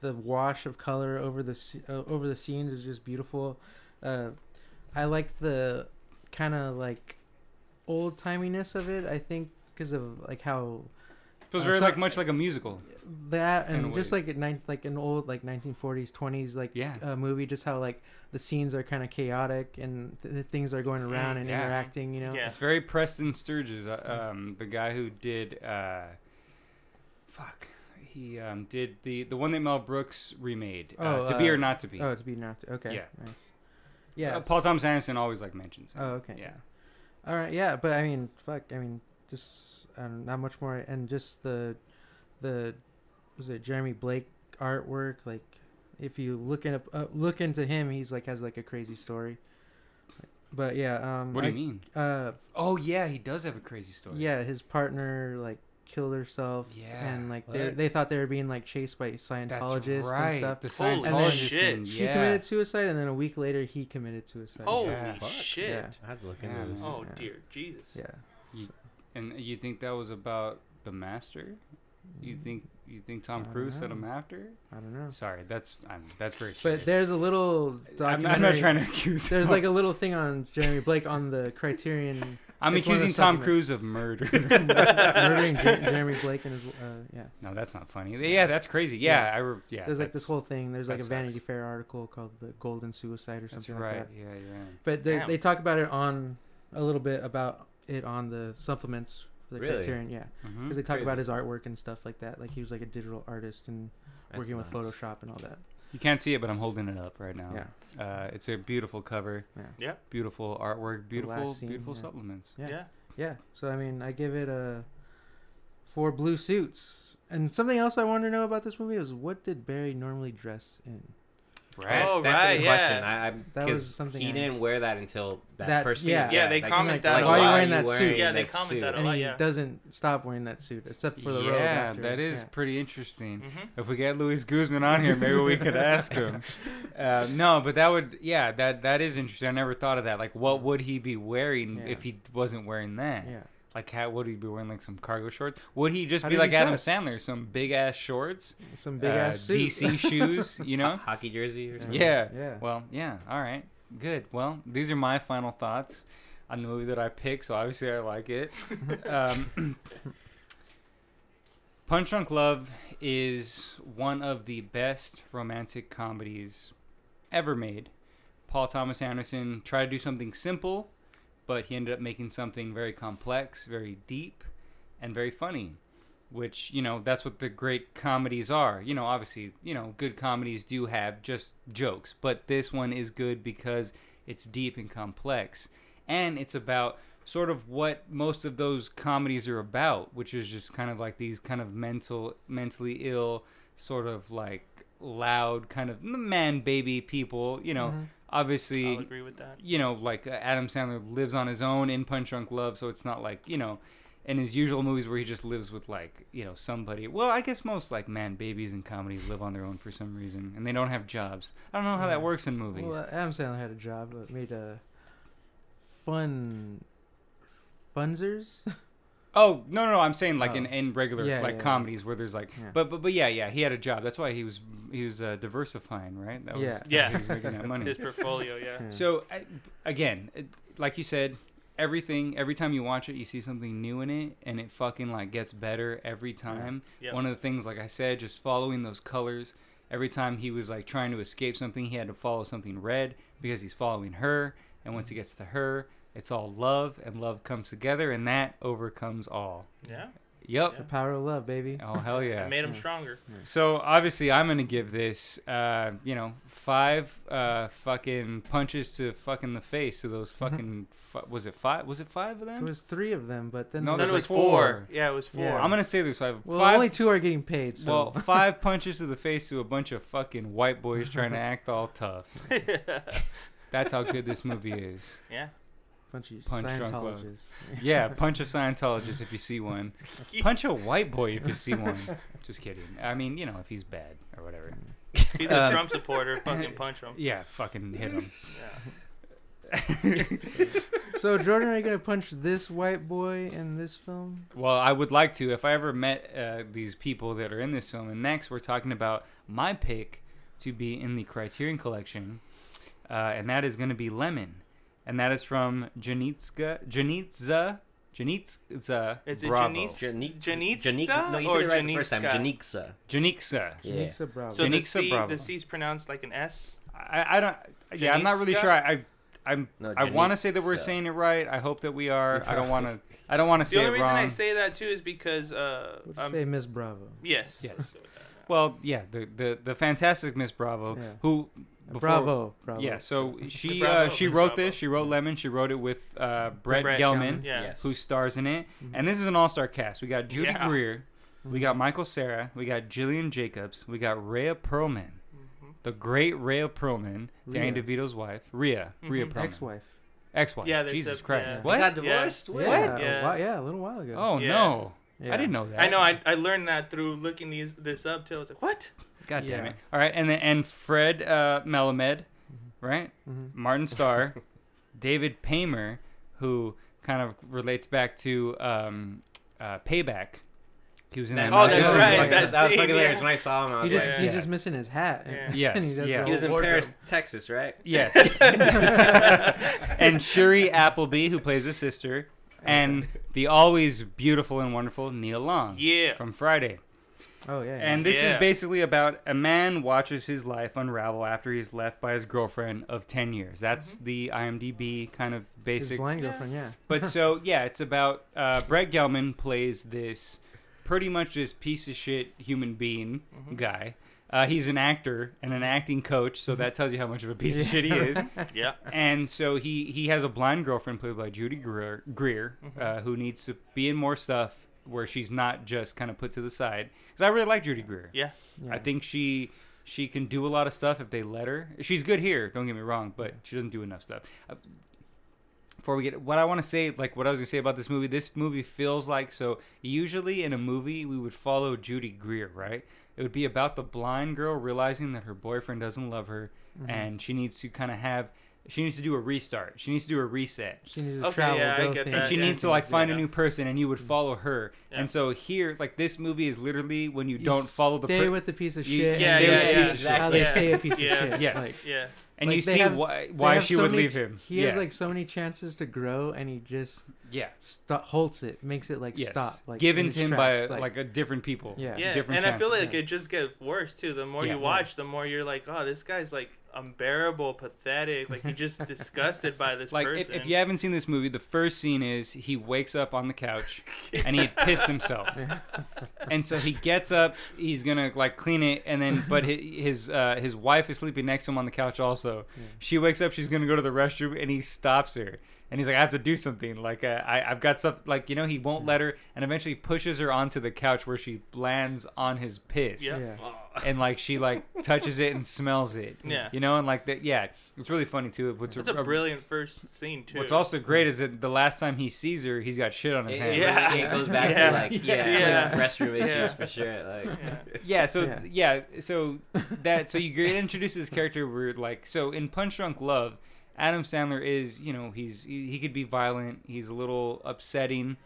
the wash of color over the uh, over the scenes is just beautiful. Uh, I like the kind of like old timiness of it. I think because of like how Feels Uh, very so- like much like a musical. that and just like at nine, like an old like 1940s 20s like Yeah. uh, movie just how like the scenes are kind of chaotic and th- the things are going around and yeah. interacting you know Yeah. It's very Preston Sturges, uh, um, the guy who did. Uh, fuck, he um, did the the one that Mel Brooks remade, uh, Oh, To Be uh, or Not to Be. oh to be or not to, be. okay Yeah. nice yeah Uh, Paul Thomas Anderson always like mentions. him. oh okay Yeah. all right yeah but i mean fuck i mean just um, not much more and just the the was it jeremy blake artwork like if you look in uh, look into him he's like has like a crazy story but yeah um What do I- you mean? uh Oh yeah, he does have a crazy story. Yeah, his partner like killed herself. Yeah, and like they they thought they were being like chased by That's Scientologists right. and stuff. The Holy Scientologist shit. thing. She yeah. committed suicide, and then a week later he committed suicide. Holy Yeah. Shit! Yeah. I have to look Yeah, into this. Oh Yeah. dear Jesus! Yeah, And you think that was about the master? You think you think Tom Cruise know. him after? I don't know. Sorry, that's I'm, that's very. Serious. But there's a little I'm. I'm not trying to accuse. There's Tom. like a little thing on Jeremy Blake on the Criterion I'm it's accusing Tom. Cruise of murder. murdering Jer- Jeremy Blake and his uh, yeah. no, that's not funny. Yeah, that's crazy. Yeah, Yeah. I re- yeah. There's like this whole thing. There's like a Vanity sucks. Fair article called "The Golden Suicide" or something That's right. like that. Yeah, yeah. But they talk about it on a little bit about it on the supplements for the Really? Criterion. Yeah. Mhm. because they talk about his artwork and stuff like that. Like he was like a digital artist and That's working with nuts. Photoshop and all that. You can't see it, but I'm holding it up right now. Yeah, Uh, it's a beautiful cover. yeah, Yeah. Beautiful artwork. Beautiful, scene, beautiful yeah. supplements. yeah, Yeah. yeah. So I mean, I give it a four blue suits. And something else I wanted to know about this movie is what did Barry normally dress in? Right. Oh, That's, that's a right, good yeah. question. I, I, That was because something he I- didn't wear that until that, That- first scene. yeah. Yeah, they like- comment like, that Like, why are you lot. wearing that suit? Yeah, they that comment suit? that a and lot, he yeah. doesn't stop wearing that suit except for the robe. yeah, that is Yeah. pretty interesting. Mm-hmm. If we get Luis Guzman on here, maybe we could ask him. Uh, no, but that would, yeah, that that is interesting. I never thought of that. Like, what would he be wearing Yeah. if he wasn't wearing that? Yeah. Like, how would he be wearing like some cargo shorts? Would he just How be did like he Adam dress? Sandler, some big ass shorts, Some big uh, ass suit. DC shoes? You know? hockey jersey or something. Yeah. Yeah. Well, yeah. All right. Good. Well, these are my final thoughts on the movie that I picked. So obviously I like it. um, Punch Drunk Love is one of the best romantic comedies ever made. Paul Thomas Anderson tried to do something simple, but he ended up making something very complex, very deep, and very funny. which you know that's what the great comedies are. You know, obviously, you know, good comedies do have just jokes, but this one is good because it's deep and complex, and it's about sort of what most of those comedies are about, which is just kind of like these kind of mental, mentally ill, sort of like loud kind of man baby people. You know, Mhm. Obviously I'll agree with that. you know, like uh, Adam Sandler lives on his own in Punch Drunk Love, so it's not like you know, in his usual movies where he just lives with like you know somebody. Well, I guess most like man babies in comedies live on their own for some reason, and they don't have jobs. I don't know how that works in movies. Well, uh, Adam Sandler had a job, but made a fun funzers. oh no, no, no, I'm saying like Oh. in, in regular Yeah, like yeah, yeah. comedies where there's like, Yeah. but but but yeah, yeah, he had a job. That's why he was he was uh, diversifying, right? That was, Yeah. that's Yeah. how he was making that money. His portfolio, yeah. Yeah. So again, like you said, everything every time you watch it, you see something new in it, and it fucking like gets better every time. Yep. One of the things, like I said, just following those colors. Every time he was like trying to escape something, he had to follow something red because he's following her. And once he gets to her, it's all love, and love comes together, and that overcomes all. Yeah. Yep. the power of love, baby. Oh hell yeah. It made him Yeah. stronger. So obviously, I'm gonna give this, uh, you know, five uh, fucking punches to fucking the face to those fucking. fu- was it five? Was it five of them? It was three of them, but then No, No, there it was like four. four. Yeah, it was four. Yeah. I'm gonna say there's five. well, five only two are getting paid. So well, five punches to the face to a bunch of fucking white boys trying to act all tough. That's how good this movie is. yeah. Bunch of Punch drunk love. Yeah, punch a Scientologist if you see one. Punch a white boy if you see one. Just kidding. I mean, you know, if he's bad or whatever. He's a Um, Trump supporter. Fucking punch him. Yeah, fucking hit him. Yeah. so Jordan, are you gonna punch this white boy in this film? Well, I would like to. If I ever met uh, these people that are in this film, and next we're talking about my pick to be in the Criterion Collection, uh, and that is going to be Lemon, and that is from Janitska, Janitza, Janitza Is it Bravo. Janice? Janik- Janitza Janik- no, you or said it right the first time. Janikska? Janiksa. Janiksa. Yeah. Janiksa Bravo. So the Janixa C, Bravo. the C's pronounced like an S. I, I don't. Yeah, I'm not really Janiska? sure. I, I I'm. No, I want to say that we're Janiksa. saying it right. I hope that we are. I don't want to. I don't want to The say only it reason wrong. I say that too is because uh, Would you um, say Miss Bravo? yes, Yes. let's go with that. well, yeah, the the the fantastic Miss Bravo, Yeah. who before- Bravo, Bravo. Yeah, so she Bravo, uh, she wrote Bravo. this. She wrote Lemon. She wrote it with uh, Brett, Brett Gelman, Gelman. Yes. who stars in it. Mhm. And this is an all-star cast. We got Judy Yeah. Greer, we got Michael Cera, we got Gillian Jacobs, we got Rhea Perlman, Mhm. the great Rhea Perlman, Danny Rhea. DeVito's wife, Rhea, Rhea Mhm. Perlman, ex-wife. ex-wife. Yeah, Jesus a- Christ, yeah. They what? got divorced? Yeah, When? a Yeah. while- yeah, a little while ago. Oh Yeah. no, Yeah. I didn't know that. I know. I, I learned that through looking these this up too. I was like, what? God damn Yeah. it! All right, and then and Fred uh, Melamed, right? Mhm. Martin Starr, David Paymer, who kind of relates back to um, uh, Payback. He was in that. That- Oh, he that's was in right, Payback. that That was fucking hilarious. yeah. When I saw him, I He was just like, he's Yeah. just missing his hat. Yeah. Yes, he does yeah. the he was in whole Paris, wardrobe. Texas, right? Yes. and Shiri Appleby, who plays his sister, and the always beautiful and wonderful Nia Long Yeah. from Friday. Oh yeah. And this is basically about a man watches his life unravel after he's left by his girlfriend of 10 years. That's the IMDb kind of basic. his basic. blind girlfriend. Yeah. But so, yeah, it's about uh, Brett Gelman plays this pretty much this piece of shit human being Mhm. guy. Uh, he's an actor and an acting coach, so that tells you how much of a piece of shit he is. Yeah. And so he he has a blind girlfriend played by Judy Greer, Greer Mhm. uh, who needs to be in more stuff where she's not just kind of put to the side. Because I really like Judy Greer. Yeah. yeah. I think she she can do a lot of stuff if they let her. She's good here, don't get me wrong, but she doesn't do enough stuff. Uh, Before we get what I want to say, like what I was gonna say about this movie, this movie feels like so. Usually in a movie, we would follow Judy Greer, right? It would be about the blind girl realizing that her boyfriend doesn't love her, Mhm. and she needs to kind of have. She needs to do a restart. She needs to do a reset she needs to Okay, travel. yeah, I get things, and she yeah. needs to like find a new person and you would mm. follow her Yeah. and so here like this movie is literally when you, You don't follow the Stay per- with the piece of you- shit. Yeah, and yeah, yeah, with the piece of shit. How they yeah. stay a piece Yeah. of shit. Yes. Like, Yeah. and like, you see have- why why she so would many- leave him He yeah. has like so many chances to grow, and he just yeah st- halts it, makes it like yes. stop, like given to him by tracks, like, a different people Yeah. Yeah, different and I feel like Yeah. it just gets worse too. The more Yeah. you watch, the more you're like, oh, this guy's like unbearable, pathetic. Like you're just disgusted by this Like person. if, if you haven't seen this movie, the first scene is he wakes up on the couch and he had pissed himself, and so he gets up, he's gonna like clean it, and then but his his, uh, his wife is sleeping next to him on the couch also. She wakes up, she's gonna go to the restroom, and he stops her. And he's like, I have to do something. Like, uh, I, I've got stuff. Like, you know, he won't let her, and eventually pushes her onto the couch where she lands on his piss Yeah. Yeah. And like she like touches it and smells it. Yeah. You know, and like that. Yeah, it's really funny too. What's That's a brilliant first scene too. What's also great is that the last time he sees her, he's got shit on his It, hands. it, Yeah. it goes back Yeah. to like yeah, Yeah. like restroom issues Yeah. for sure. Like Yeah. Yeah. So Yeah. yeah. So that so you get introduced this character where like so in Punch Drunk Love, Adam Sandler is you know he's he, he could be violent. He's a little upsetting,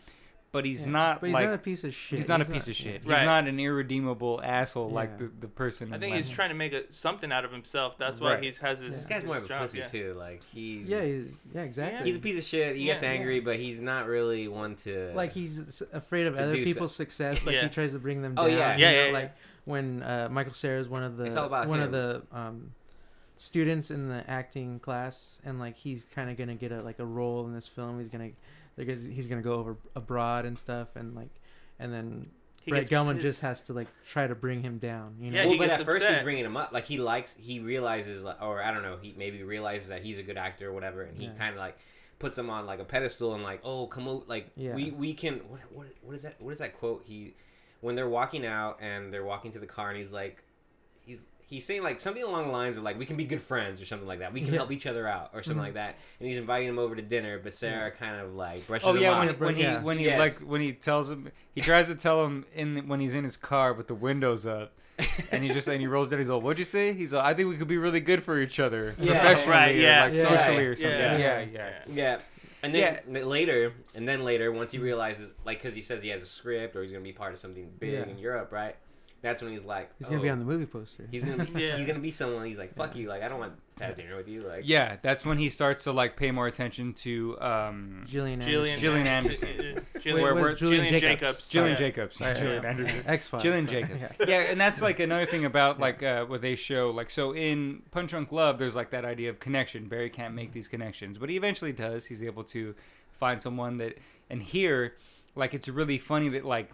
but he's Yeah. not But he's like not a piece of shit. he's not a piece of yeah. shit. Right. He's not an irredeemable asshole like the, the person. I think Last- he's trying to make a, something out of himself. That's why Right. he has his. Yeah. this guy's more of a job, pussy yeah. too. Like he Yeah, he's, yeah, exactly. he's a piece of shit. He gets Yeah. angry, but he's not really one to like he's afraid of other do so- people's success. Like Yeah. he tries to bring them Oh, down. yeah. you Yeah, know, yeah, yeah. Like when uh, Michael Cera is one of the It's all about one him. of the um, students in the acting class, and like he's kind of gonna get a like a role in this film. He's gonna because he's gonna go over abroad and stuff, and like and then He Brett Gelman pissed. just has to like try to bring him down. You know. Yeah, well, but gets at first he's bringing him up. Like he likes, he realizes, like, or I don't know, he maybe realizes that he's a good actor or whatever, and he Yeah. kind of like puts him on like a pedestal and like, oh, come on, like Yeah. we we can. What what what is that? What is that quote? He when they're walking out and they're walking to the car, and he's like, he's. He's saying like something along the lines of like we can be good friends or something like that. We can Yeah. help each other out or something Mhm. like that. And he's inviting him over to dinner, but Cera kind of like brushes Oh him yeah, off. when, when he Yeah. when he Yes. like when he tells him he tries to tell him in when he's in his car with the windows up, and he just and he rolls down. He's like, "What'd you say?" He's like, "I think we could be really good for each other, Yeah. professionally, Right, or, yeah. like Yeah. socially or something." Yeah. Yeah, yeah. Yeah. And then n- later, and then later, once he realizes, like, because he says he has a script or he's gonna be part of something big Yeah. in Europe, right? That's when he's like, He's gonna be oh, on the movie poster. He's gonna be. Yeah. He's gonna be someone. He's like, fuck you. Like, I don't want to have dinner with you. Like, Yeah, that's when he starts to like pay more attention to um, Gillian Jillian, Anderson. Gillian Anderson. Jillian, Wait, Where- where- Julian Gillian Jacobs. Jacobs. Jillian Yeah. Jacobs, Right, Gillian yeah. Anderson. X Files. Gillian Jacobs. Yeah, and that's like another thing about like uh, what they show. Like, so in Punch Drunk Love, there's like that idea of connection. Barry can't make these connections, but he eventually does. He's able to find someone that. And here, like, it's really funny that like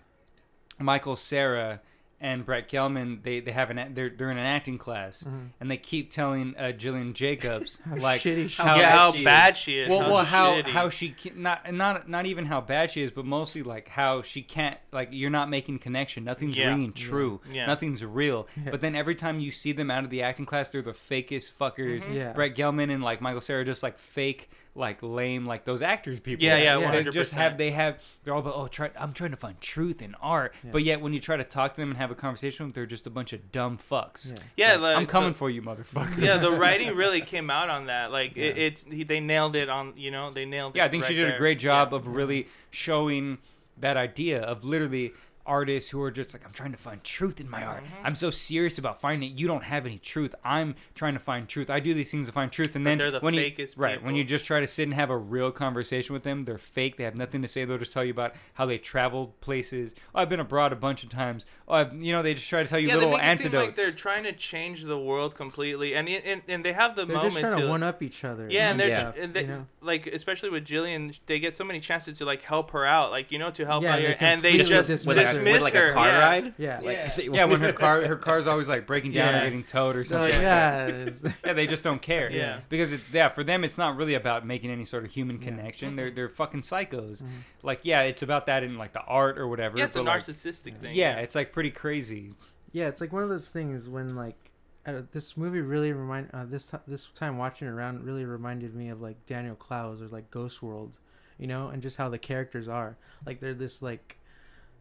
Michael Cera and Brett Gelman, they they have an they're they're in an acting class, Mhm. and they keep telling uh, Gillian Jacobs How like shitty she how yeah, bad how she bad is. she is. well, well, how shitty. how she can, not not not even how bad she is, but mostly like how she can't like you're not making connection. Nothing's Yeah. ringing true. Yeah. Nothing's real. Yeah. But then every time you see them out of the acting class, they're the fakest fuckers. Mhm. Yeah. Brett Gelman and like Michael Cera just like fake, like lame, like those actors people. Yeah, yeah, Yeah. They 100%. just have they have they're all about oh try I'm trying to find truth in art, Yeah. but yet when you try to talk to them and have a conversation with them, they're just a bunch of dumb fucks. Yeah. Like, like, I'm coming the- for you, motherfucker. Yeah, the writing really came out on that. Like it, it's he, they nailed it on. You know, they nailed it. Yeah, I think she right did a great job of really showing that idea of literally artists who are just like, I'm trying to find truth in my art. Mhm. I'm so serious about finding it. You don't have any truth. I'm trying to find truth. I do these things to find truth. And But then they're the when you fakest right when you just try to sit and have a real conversation with them, they're fake. They have nothing to say. They'll just tell you about how they traveled places. Oh, I've been abroad a bunch of times. Oh, you know, they just try to tell you yeah, little they make it seem like antidotes. they're trying to change the world completely, and and, and they have the They're moment just trying to to one up each other. Yeah, and they're Yeah. and they, you know? like especially with Gillian, they get so many chances to like help her out, like you know, to help Yeah, out they her, and they completely just dismiss with, her. like, dismiss with like a car yeah. ride. Yeah. Yeah. Like, they yeah, when her car her car's always like breaking down Yeah. or getting towed or something. like yeah. Yeah, they just don't care. Yeah. Because it, yeah, for them it's not really about making any sort of human connection. They're they're fucking psychos. Mhm. Like yeah, it's about that in like the art or whatever. Yeah, it's a narcissistic thing. yeah, it's like pretty crazy. Yeah, it's like one of those things when like uh, this movie really remind uh, this ti this time watching it around really reminded me of like Daniel Clowes or like Ghost World, you know, and just how the characters are like they're this like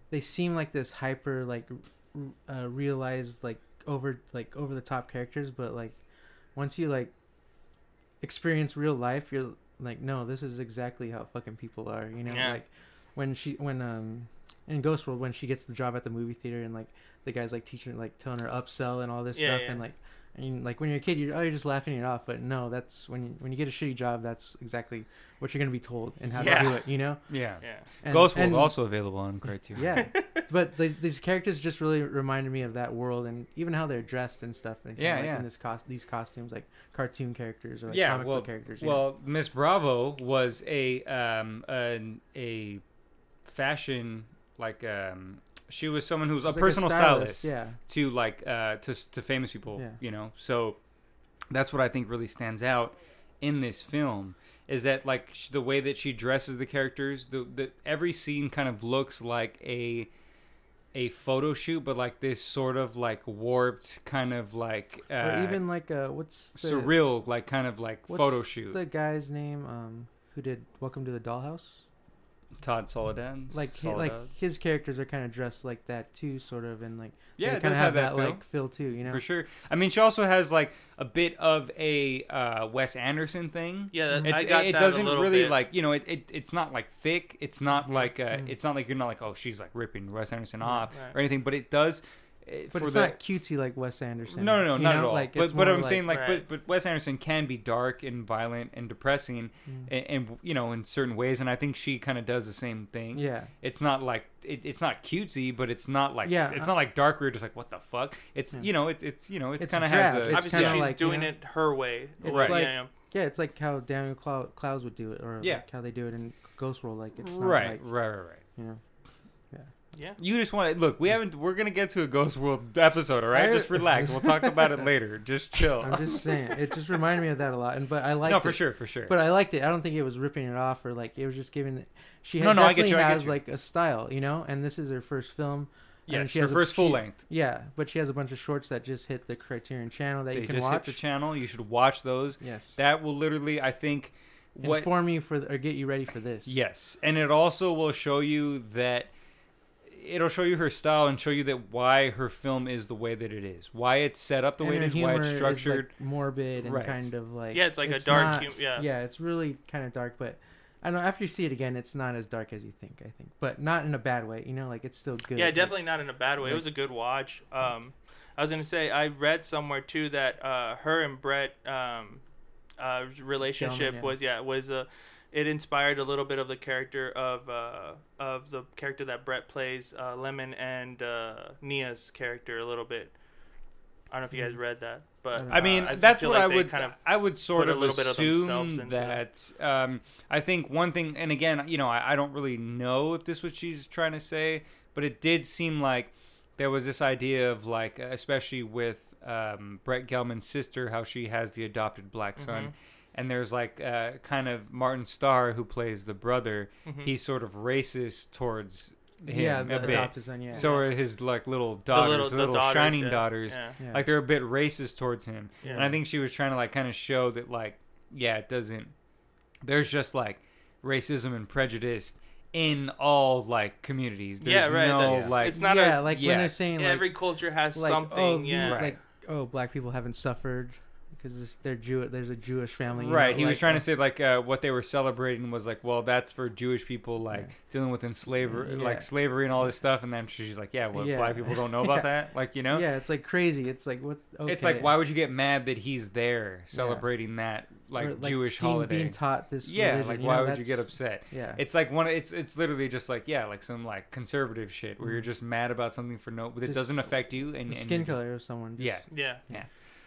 they seem like this hyper like r- uh, realized like over like over the top characters, but like once you like experience real life, you're like, no, this is exactly how fucking people are, you know, Yeah. like when she when um in Ghost World when she gets the job at the movie theater and like the guy's like teaching like telling her upsell and all this Yeah, stuff yeah. and like I mean, like when you're a kid, you're oh, you're just laughing it off. But no, that's when you, when you get a shitty job, that's exactly what you're gonna be told and how Yeah. to do it. You know. Yeah. Yeah. And, Ghost and- World also available on Criterion. Yeah, but the, these characters just really reminded me of that world, and even how they're dressed and stuff. And Yeah, like yeah. In this cost, these costumes, like cartoon characters or like Yeah, comic well- book characters. you? Well, Miss Bravo was a um an, a fashion like um she was someone who was She a like personal stylist, Yeah. to like uh to to famous people, Yeah. you know. So that's what I think really stands out in this film is that like sh- the way that she dresses the characters, the the every scene kind of looks like a a photo shoot, but like this sort of like warped kind of like uh, or even like uh, what's the, surreal, like kind of like photo shoot. The guy's name, um, who did Welcome to the Dollhouse. Todd Solondz. Like he, like his characters are kind of dressed like that too, sort of, and like yeah, they kind of have that, feel, like feel too. You know. for sure. I mean, she also has like a bit of a uh, Wes Anderson thing. Yeah, that, It's, I got it that doesn't a really bit. like you know it, it it's not like thick it's not Mhm. like uh, Mhm. it's not like you're not like oh she's like ripping Wes Anderson off Right. or anything but it does But for it's the, not cutesy like Wes Anderson. no no no not know? at all Like, but but I'm like- saying like Right. but but Wes Anderson can be dark and violent and depressing Mm. and, and you know in certain ways and I think she kind of does the same thing Yeah. it's not like it, it's not cutesy, but it's not like Yeah, it's uh, not like dark. Where you're just like, what the fuck? It's Yeah. you know, it's it's you know, it's, It's kind of has a It's Obviously, she's like, you doing know, it her way. It's Right. like Yeah, yeah, it's like how Daniel Clou- Clouds would do it, or Yeah. like how they do it in Ghost World. Like it's not right, like right, right, right. you know. Yeah. You just want to look. We haven't. We're gonna get to a Ghost World episode. All right, I- just relax. We'll talk about it later. Just chill. I'm just saying, it just reminded me of that a lot, and but I liked no, it. for sure, for sure. But I liked it. I don't think it was ripping it off or like it was just giving. The, she had no, I definitely get you, I get has you. like a style, you know. And this is her first film. and yes, she her has a- first full she- length. Yeah, but she has a bunch of shorts that just hit the Criterion channel that They you can just watch. hit the channel. You should watch those. yes, That will literally, I think, what inform you for or get you ready for this. Yes, and it also will show you that it'll show you her style and show you that why her film is the way that it is, why it's set up the And way it is, her why humor it's is, structured. like, morbid and Right. kind of like Yeah, it's like a dark not- hum- yeah. yeah, it's really kind of dark, but I don't know. After you see it again, it's not as dark as you think. I think, but not in a bad way. You know, like it's still good. Yeah, like- definitely not in a bad way. It was a good watch. Um, I was gonna say I read somewhere too that uh, her and Brett um, uh, relationship yeah. was yeah was uh, it inspired a little bit of the character of uh, of the character that Brett plays, uh, Lemon and uh, Nia's character a little bit. I don't know if you guys Mhm. read that, but I I mean, uh, that's what like I would. kind of I would sort put a of little bit of assume that. Um, I think one thing, and again, you know, I, I don't really know if this was she's trying to say, but it did seem like there was this idea of like, especially with um, Brett Gelman's sister, how she has the adopted black son. Mhm. And there's like uh, kind of Martin Starr who plays the brother. Mhm. He's sort of racist towards him yeah, a the bit. adopted son. Yeah, So are his like little the daughters, little, the the little daughters, shining yeah. daughters. Yeah. yeah. Like they're a bit racist towards him. Yeah. And I think she was trying to like kind of show that like yeah, it doesn't there's just like racism and prejudice in all like communities. There's Yeah, right, no that- like It's not yeah, a- like yeah. when they're saying like Every culture has like something. oh, yeah. Right. like oh, black people haven't suffered because they're Jew. There's a Jewish family. you Right, know, he was trying uh, to say like uh, what they were celebrating was like, well, that's for Jewish people like Yeah. dealing with enslaver, Yeah. like slavery and all this stuff, and then she's like, yeah, well, Yeah. black people don't know about Yeah. that, like you know, Yeah, it's like crazy. It's like what? Okay. it's like why would you get mad that he's there celebrating that like, Or, Jewish being, holiday? Being taught this. yeah, religion, like you why know, would you get upset? Yeah. It's like one. It's it's literally just like yeah, like some like conservative shit where you're Mhm. just mad about something for no, but it doesn't affect you. And, the and skin you're just- color of someone. Yeah. Just, Yeah.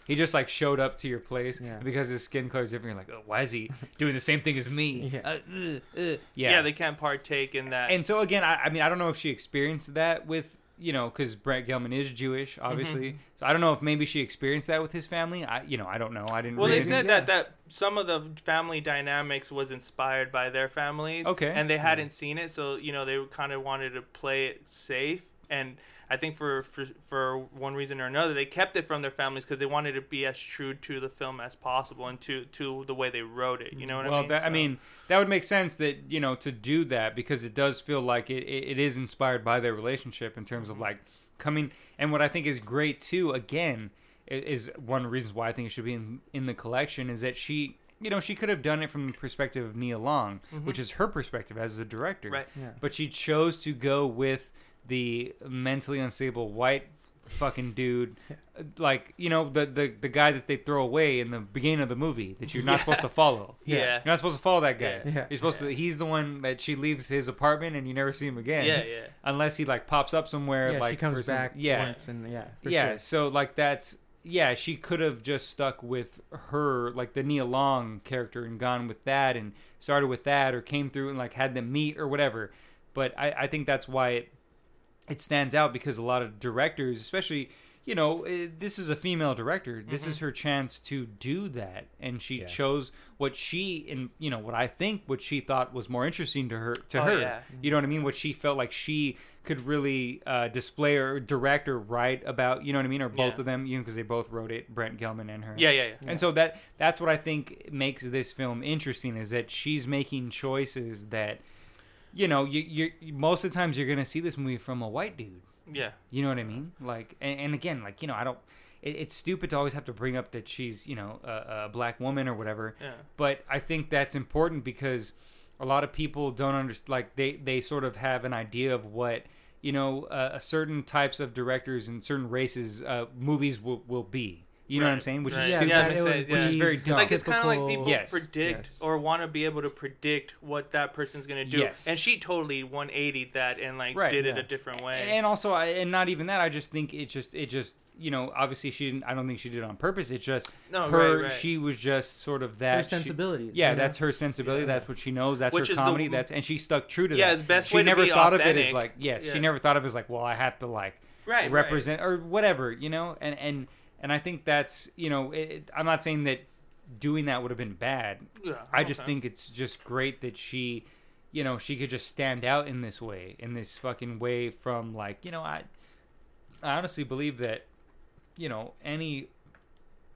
He just like showed up to your place Yeah. because his skin color is different. You're like, oh, why is he doing the same thing as me? Yeah. Uh, uh, uh. yeah. yeah. they can't partake in that. and so again, I, I mean, I don't know if she experienced that with you know because Brett Gelman is Jewish, obviously. Mm-hmm. So I don't know if maybe she experienced that with his family. I you know I don't know. I didn't. Well, read they anything. said Yeah. that that some of the family dynamics was inspired by their families. Okay. And they hadn't seen it, so you know they kind of wanted to play it safe. And I think for for for one reason or another, they kept it from their families because they wanted to be as true to the film as possible and to to the way they wrote it. You know what well, I mean? that, I mean, that would make sense that you know to do that because it does feel like it, it, it is inspired by their relationship in terms of like coming. And what I think is great too, again, is one of the reasons why I think it should be in in the collection is that she. You know, she could have done it from the perspective of Nia Long, Mhm. which is her perspective as a director. Right. yeah. But she chose to go with the mentally unstable white fucking dude, like you know the the the guy that they throw away in the beginning of the movie that you're not Yeah. supposed to follow. Yeah. You're not supposed to follow that guy. Yeah. Yeah. You're supposed to. He's the one that she leaves his apartment and you never see him again. Yeah, yeah. Unless he like pops up somewhere. yeah, like she comes for some- back yeah, once and yeah, for yeah. sure. So like that's yeah. She could have just stuck with her like the Nia Long character and gone with that and started with that or came through and like had them meet or whatever. But I, I think that's why it it stands out because a lot of directors, especially you know, eh, this is a female director. This is her chance to do that, and she Yeah. chose what she and you know what I think what she thought was more interesting to her to Oh, her. yeah. You know what I mean? What she felt like she could really uh, display or direct or write about. You know what I mean? Or both Yeah. of them, you know, because they both wrote it, Brett Gelman and her. Yeah, yeah, yeah. And so that that's what I think makes this film interesting is that she's making choices that, you know, you you most of the times you're gonna see this movie from a white dude. Yeah. You know what I mean? Like, and, and again, like you know, I don't. It, it's stupid to always have to bring up that she's you know a, a black woman or whatever. Yeah. But I think that's important because a lot of people don't understand. Like they they sort of have an idea of what you know uh, a certain types of directors and certain races uh, movies will will be. You know what I'm saying? Which right. is stupid. Yeah, that would sense, which is very dumb. Like it's kind of like people Yes. predict Yes. or want to be able to predict what that person's gonna do, Yes. and she totally 180 that and like Right, did it a different way. And also, I, and not even that. I just think it just it just you know obviously she didn't. I don't think she did it on purpose. It's just No, her. right, right. She was just sort of that Her she- yeah, you know? that's her sensibility. Yeah. That's what she knows. That's Which her is the- comedy. that's and she stuck true to Yeah, that. the best she way to never be thought of it as like yes. Yeah. She never thought of it as like well, I have to like right, right. represent or whatever, you know. And and and I think that's you know it, I'm not saying that doing that would have been bad. Yeah, I just okay. think it's just great that she, you know, she could just stand out in this way, in this fucking way from like, you know, I, I honestly believe that, you know, any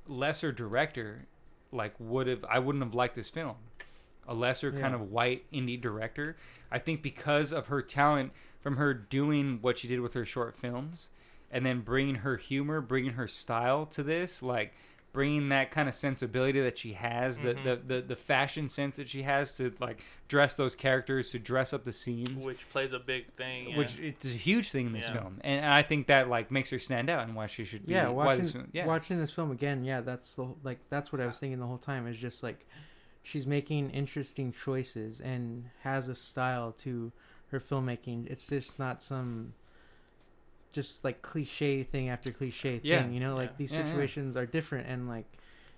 lesser director, like would have, I wouldn't have liked this film. A lesser kind of white indie director. I think because of her talent, from her doing what she did with her short films, and then bringing her humor, bringing her style to this, like bringing that kind of sensibility that she has, Mhm. the, the, the the fashion sense that she has to like dress those characters, to dress up the scenes, which plays a big thing. Yeah. which it's a huge thing in this Yeah. film, and, and I think that like makes her stand out and why she should be. yeah why watching this film, yeah. watching this film again yeah that's the like that's what i was thinking the whole time is just like she's making interesting choices and has a style to her filmmaking it's just not some just like cliche thing after cliche Yeah. thing you know like Yeah. these Yeah, yeah. situations are different and like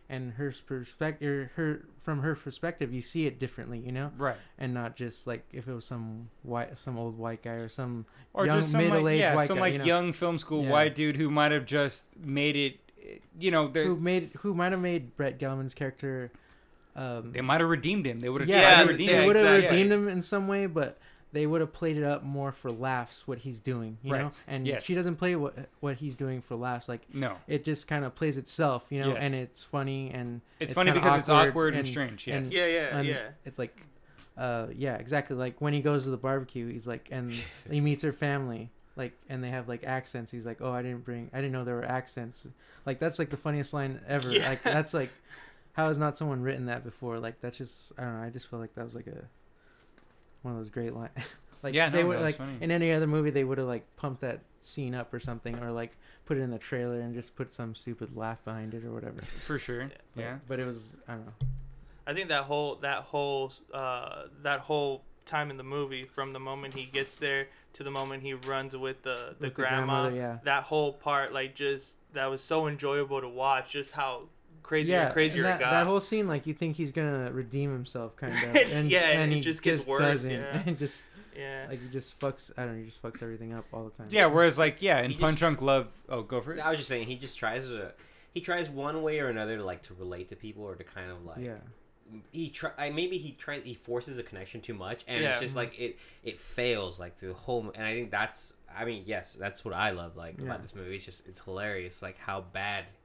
and her perspective her from her perspective you see it differently you know right. and not just like if it was some white some old white guy or some or young just some middle-aged yeah, white some guy, like you know? young film school Yeah. white dude who might have just made it. You know, who made who might have made Brett Gelman's character. Um, they might have redeemed him. They would have yeah, tried to they- would have redeemed him in some way, but they would have played it up more for laughs. What he's doing, you know, Right. and Yes. she doesn't play what what he's doing for laughs. Like No, it just kind of plays itself, you know, Yes. and it's funny and it's, It's funny kinda because it's awkward awkward and, and- strange. and- Yes. yeah, yeah, and yeah. it's like, uh, yeah, exactly. Like when he goes to the barbecue, he's like, and he meets her family. Like and they have like accents. He's like, "Oh, I didn't bring. I didn't know there were accents." Like that's like the funniest line ever. Yeah. Like that's like, how has not someone written that before? Like that's just I don't know. I just feel like that was like a one of those great lines. like Yeah, no, they would like funny. in any other movie they would have like pumped that scene up or something or like put it in the trailer and just put some stupid laugh behind it or whatever. for sure. But- Yeah. But it was I don't know. I think that whole that whole uh, that whole time in the movie, from the moment he gets there to the moment he runs with the the With grandma, grandmother, yeah. that whole part, like just that was so enjoyable to watch. Just how crazier yeah, and crazier and that, got. that whole scene, like you think he's gonna redeem himself, kind of, and Yeah, and it he just gets worse, doesn't, yeah. and just yeah. like he just fucks. I don't know, he just fucks everything up all the time. Yeah. Whereas, like, yeah, in He Punch just- Drunk Love. Oh, go for it. I was just saying he just tries to he tries one way or another to like to relate to people or to kind of like yeah, he try I, maybe he tries he forces a connection too much and Yeah. it's just like it it fails like through the whole and I think that's I mean yes that's what I love like Yeah. about this movie it's just it's hilarious like how bad he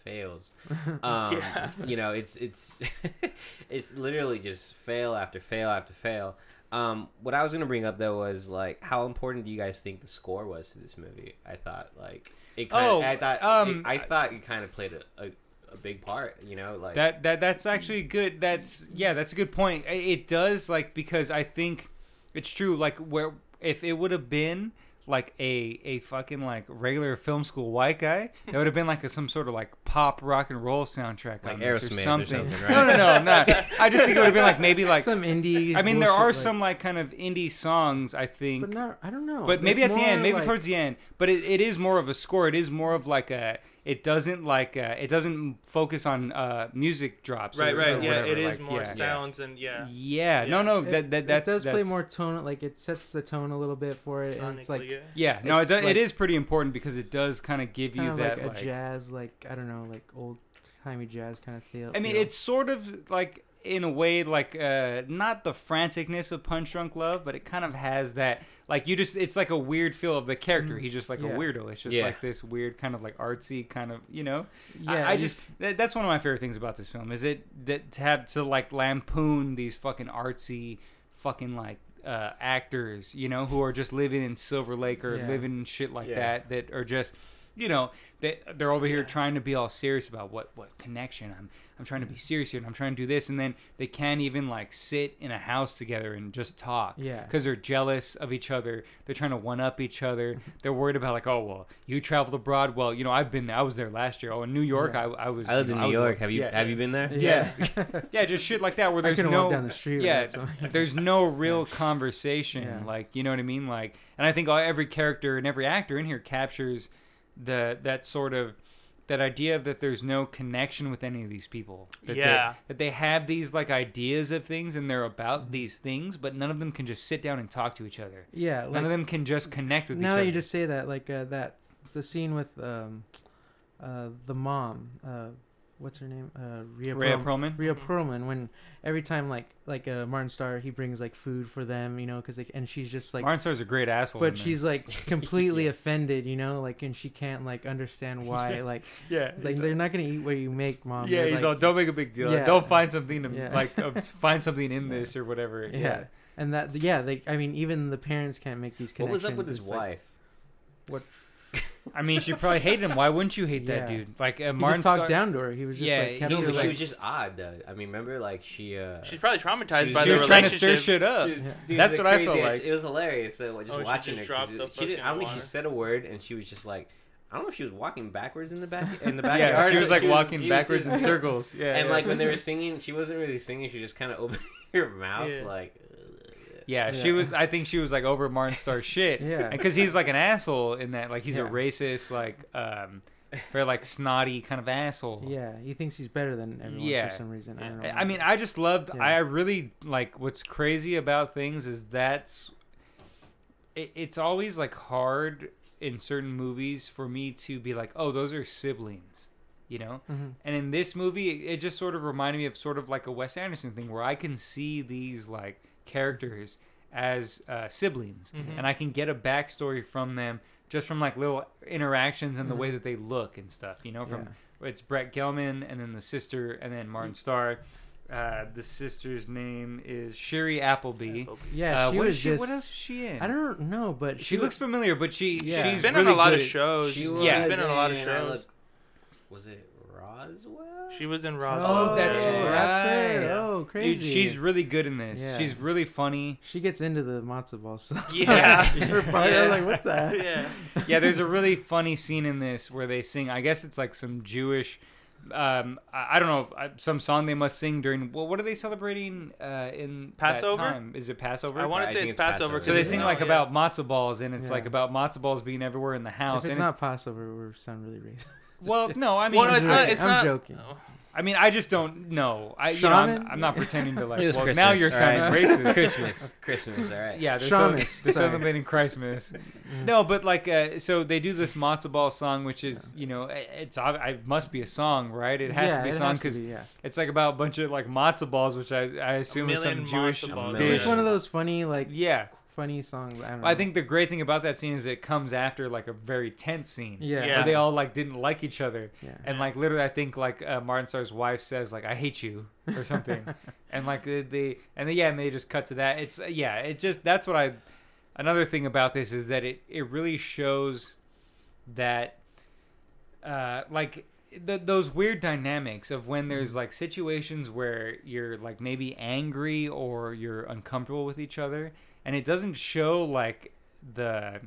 fails um Yeah. you know it's it's it's literally just fail after fail after fail um what I was gonna bring up though was like how important do you guys think the score was to this movie I thought like it kind Oh, I thought um, it, I thought it kind of played a, a a big part you know like That that that's actually good. That's yeah, that's a good point. It does like because I think it's true. Like where if it would have been like a a fucking like regular film school white guy, that would have been like a, some sort of like pop rock and roll soundtrack Like on this Aerosmith or or something. something, No, right? no, no, not. I just think it would have been like maybe like. some indie. I mean, there are like- some like kind of indie songs. I think, but not. I don't know. but maybe It's at the end, maybe like- towards the end. But it, it is more of a score. It is more of like a. It doesn't like uh, it doesn't focus on uh, music drops. or- Right, or right. Yeah, whatever, it is like, more yeah. sounds and yeah. Yeah, no, Yeah. no, It- that, that that's it does play more tone. Like it sets the tone a little bit for it, and it's like yeah. Yeah, no, it, It's do, like- it is pretty important because it does kind of give you kind that. like a like- jazz, like I don't know, like old timey jazz kind of feel. I mean, feel. it's sort of like in a way like uh not the franticness of Punch Drunk Love, but it kind of has that like you just it's like a weird feel of the character. Mm, He's just like yeah. a weirdo. It's just Yeah. like this weird kind of like artsy kind of you know. yeah. I, I just that, that's one of my favorite things about this film is it that to have to like lampoon these fucking artsy fucking like uh actors you know who are just living in Silver Lake or Yeah. living in shit like Yeah. that that are just you know they they're over here trying to be all serious about what what connection I'm I'm trying to be mm. serious here and I'm trying to do this and then they can't even like sit in a house together and just talk Yeah. because they're jealous of each other they're trying to one up each other mm-hmm. they're worried about like oh well you traveled abroad well you know I've been there I was there last year oh in New York Yeah. I, I was I lived you in New was- York. Have you yeah, have you been there? yeah. yeah just shit like that where I there's couldn't no down the street. yeah without some- there's no real conversation Yeah. like you know what i mean like and i think all, every character and every actor in here captures the that sort of that idea of that there's no connection with any of these people. That they- Yeah. that they have these like ideas of things and they're about these things but none of them can just sit down and talk to each other. Yeah, none like of them can just connect with now each that other. you just say that, like uh, that the scene with um, uh, the mom, uh, what's her name? Uh, Rhea, Rhea Perl- Perlman Rhea Mhm. Perlman. When every time like like uh, Martin Starr, he brings like food for them, you know, because they and she's just like. Martin Starr's a great asshole but she's like completely Yeah. offended, you know, like, and she can't like understand why, like, yeah like they're not gonna eat what you make, mom. Yeah, They're, he's like, all don't make a big deal. Yeah. Don't find something to Yeah. like uh, find something in this or whatever. yeah. Yeah. and that yeah, they. I mean, even the parents can't make these connections. What connections. was up with his It's like- wife? I mean, she probably hated him. Why wouldn't you hate that Yeah. dude? Like uh, he Martin just talked Starr- down to her. He was just Yeah, like kept he No, her, but was she was just odd though. I mean, remember like she uh She's probably traumatized She by was- She the was trying to relationship. stir shit up. She was- Yeah. dude, That's the what I felt craziest- like. It was hilarious. So just Oh, she watching just her, 'cause dropped the it- she didn't. I don't think she fucking said a word, and she was just like, I don't know if she was walking backwards in the back in the Yeah, backyard. she or was like she walking she backwards just- in circles. Yeah, and yeah. like when they were singing, she wasn't really singing. She just kind of opened her mouth, Yeah. like. Yeah, she was. I think she was like over Martin Starr's shit. Yeah. because he's like an asshole in that. Like he's a racist, like um, very like snotty kind of asshole. Yeah, he thinks he's better than everyone Yeah. for some reason. I don't know. I mean, I just loved. Yeah. I really like. What's crazy about things is that's. It, it's always like hard in certain movies for me to be like, oh, those are siblings, you know. Mhm. And in this movie, it, it just sort of reminded me of sort of like a Wes Anderson thing where I can see these like characters as uh, siblings, Mhm. and I can get a backstory from them just from like little interactions and the way Mhm. that they look and stuff. You know, from Yeah. it's Brett Gelman and then the sister and then Martin Starr. Uh, the sister's name is Shiri Appleby. Yeah, uh, she what was is she? just. what else is she in? I don't know, but She, she, looks familiar, but she Yeah. she's She's been really on a lot good of shows. She She's was Yeah. been on a lot of shows. Was it Roswell? She was in Oh, Roswell. that's that's right. right. Oh, Dude, crazy. she's really good in this. Yeah. She's really funny. she gets into the matzo ball stuff. Yeah. Her part, I Yeah. was like, what the? yeah. yeah, there's a really funny scene in this where they sing. I guess it's like some Jewish. Um, I, I don't know uh, some song they must sing during. Well, what are they celebrating uh, in Passover? That time? Is it Passover? I want to say it's it's Passover. Passover. so they sing it's- like oh, about matzo balls, and it's Yeah. like about matzo balls being everywhere in the house. If it's and not Passover, we sound really racist. Well, no, I mean, Well, no, it's not. It's I'm not. joking. I mean, I just don't know. I, you know, I'm, Shaman? I'm not pretending to like. It was Well, Christmas, now you're all sounding right? racist. Christmas, Christmas. All right. Yeah, they're, cel- Shamus, they're sorry. celebrating Christmas. No, but like, uh, so they do this matzo ball song, which is, you know, it's ob- I must be a song, right? It has yeah, to be a it song has to because be, yeah. it's like about a bunch of like matzo balls, which I I assume is some million Jewish matzo balls. dish. It's one of those funny, like, Yeah, funny songs. I don't know. I think the great thing about that scene is it comes after like a very tense scene. Yeah. Yeah. Where they all like didn't like each other, Yeah. and like literally, I think like uh, Martin Starr's wife says like "I hate you" or something, and like they, they and they, yeah, and they just cut to that. It's yeah, it just that's what I. Another thing about this is that it it really shows that, uh, like th- those weird dynamics of when there's like situations where you're like maybe angry or you're uncomfortable with each other, and it doesn't show like the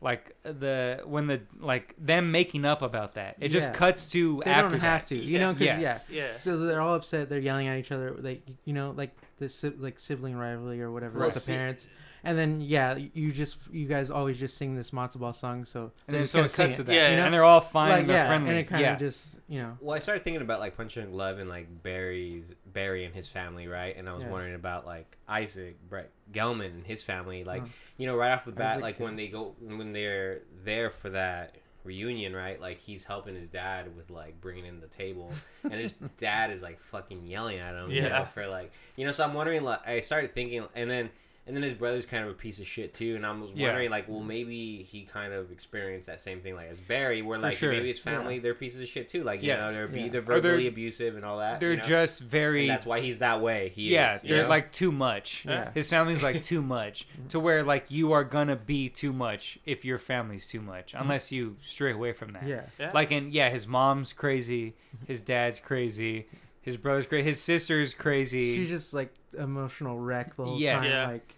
like the when the like them making up about that. It just Yeah. cuts to They after don't have that. to, you know, because Yeah. yeah. Yeah. So they're all upset. They're yelling at each other, like you know, like the si- like sibling rivalry or whatever Well, with the see- parents. And then yeah, you just you guys always just sing this matzo ball song, so And they're then just so gonna it sing cuts to that. Yeah, you know? And they're all fine like and they're yeah, friendly. and it kind of yeah. just you know Well, I started thinking about like Punch Drunk Love and like Barry's Barry and his family, right? And I was Yeah. wondering about like Isaac Brett Gelman and his family, like you know, right off the bat, like yeah. when they go when they're there for that reunion, right? Like he's helping his dad with like bringing in the table, and his dad is like fucking yelling at him, you know, Yeah. for like you know. So I'm wondering, like, I started thinking, and then. And then his brother's kind of a piece of shit too, and I was Yeah. wondering, like, well, maybe he kind of experienced that same thing, like as Barry, where For like sure. maybe his family, they're pieces of shit too, like you Yes. know, they're Yeah. they're Or they're- verbally abusive and all that. They're you know? just very And that's why he's that way. He yeah, is, they're know? like too much. Yeah. His family's like too much to where like you are gonna be too much if your family's too much mm-hmm. unless you stray away from that. yeah. Yeah. Like and yeah, his mom's crazy, his dad's crazy, his brother's crazy, his sister's crazy. She's just like emotional wreck the whole Yes. time. Yeah. Like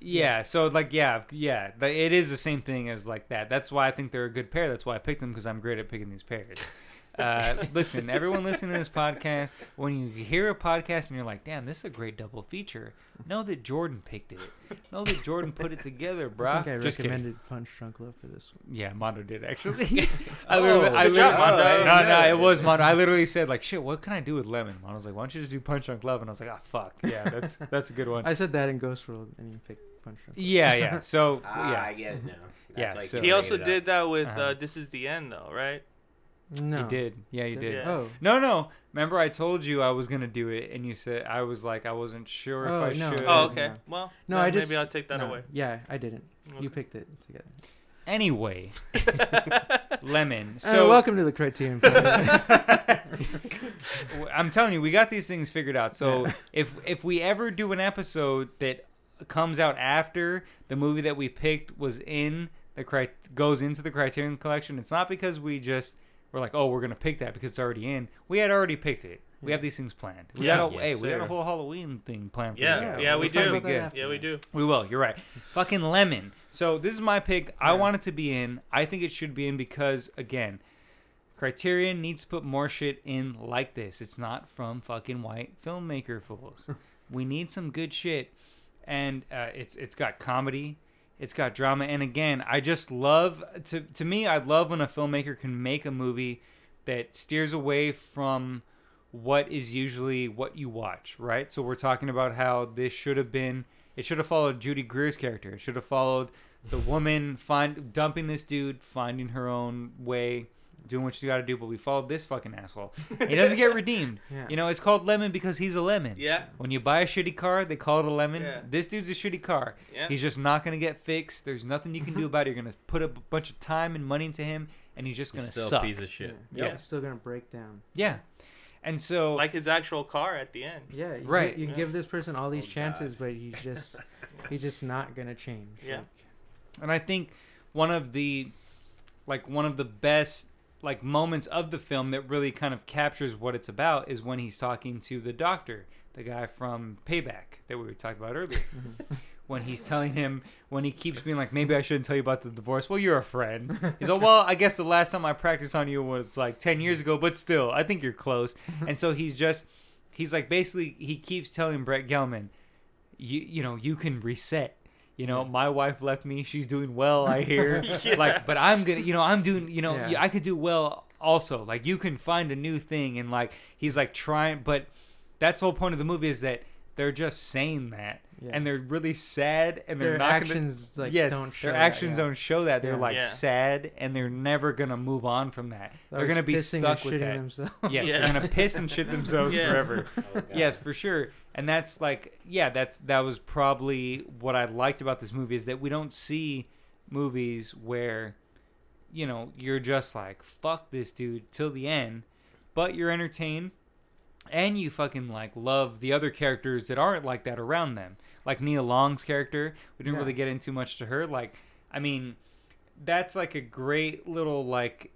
yeah, so like yeah, yeah, but it is the same thing as like that. That's why I think they're a good pair. That's why I picked them because I'm great at picking these pairs. Uh, listen, everyone listening to this podcast, when you hear a podcast and you're like, "Damn, this is a great double feature," know that Jordan picked it. Know that Jordan put it together, I think I Just kidding. recommended Punch Drunk Love for this one. Yeah, Mondo did actually. I literally, Oh, I good job, literally- Mondo. No, no, it was Mondo. I literally said like, "Shit, what can I do with lemon?" Mondo was like, "Why don't you just do Punch Drunk Love?" And I was like, "Ah, fuck, yeah, that's that's a good one." I said that in Ghost World, and you picked Punch Drunk. Love. Yeah, yeah. So ah, yeah, I get it now. That's Yeah, why so- he also it up. did that with Uh-huh. uh, "This Is the End," though, right? No, He did. Yeah, he Did- did. Yeah. Oh, No, no. Remember, I told you I was gonna do it, and you said I was like I wasn't sure if Oh, I no. should. Oh, Uh, okay. no. Well, No, I just- maybe I'll take that no. away. Yeah, I didn't. Okay. You picked it together. Anyway, lemon. So So welcome to the Criterion. Project. w- I'm telling you, we got these things figured out. So Yeah. if if we ever do an episode that comes out after the movie that we picked was in the cri- goes into the Criterion Collection, it's not because we just were like, oh, we're gonna pick that because it's already in. We had already picked it. We have these things planned. We Yeah. got a, Yes, hey, we got a sir. whole Halloween thing planned for Yeah, you Yeah, yeah, we it's gonna do. be about good. that after. Yeah, we do. We will. You're right. Fucking lemon. So this is my pick. I want it to be in. I think it should be in because again, Criterion needs to put more shit in like this. It's not from fucking white filmmaker fools. we need some good shit, and uh, it's it's got comedy, it's got drama, and again, I just love to to me. I love when a filmmaker can make a movie that steers away from what is usually what you watch, right? So we're talking about how this should have been it should have followed Judy Greer's character. It should have followed the woman find dumping this dude, finding her own way, doing what she's got to do, but we followed this fucking asshole. He doesn't get redeemed. Yeah. You know, it's called lemon because he's a lemon. Yeah, When you buy a shitty car, they call it a lemon. Yeah. This dude's a shitty car. yeah. He's just not going to get fixed. There's nothing you can do about it. You're going to put a bunch of time and money into him, and he's just going to still suck. a piece of shit. Yeah. Yeah. It's still gonna break down. Yeah. And so, like his actual car at the end. Yeah, you, Right. You, Yeah. give this person all these Oh, God. chances, but he's just he's just not gonna change. Yeah. Like, and I think one of the like one of the best like moments of the film that really kind of captures what it's about is when he's talking to the doctor, the guy from Payback that we talked about earlier. when he's telling him when he keeps being like, maybe I shouldn't tell you about the divorce. Well, you're a friend. He's like, well, I guess the last time I practiced on you was like ten years ago, but still, I think you're close. and so he's just, he's like basically he keeps telling Brett Gelman, you you know you can reset. You know, my wife left me. She's doing well, I hear. Yeah. Like, but I'm gonna, you know, I'm doing, you know, Yeah. I could do well also. Like, you can find a new thing, and like he's like trying, but that's the whole point of the movie is that they're just saying that, Yeah. and they're really sad, and they're Their not actions gonna, like yes, don't show their that, actions yeah. don't show that. They're Yeah. like Yeah. sad, and they're never gonna move on from that. They're Always gonna be stuck and with that. themselves. Yes, Yeah. they're gonna piss and shit themselves Yeah. forever. Oh, Yes, for sure. And that's like, yeah, that's that was probably what I liked about this movie is that we don't see movies where, you know, you're just like fuck this dude till the end, but you're entertained, and you fucking like love the other characters that aren't like that around them. Like Nia Long's character, we didn't Yeah. really get into much to her. Like, I mean, that's like a great little like,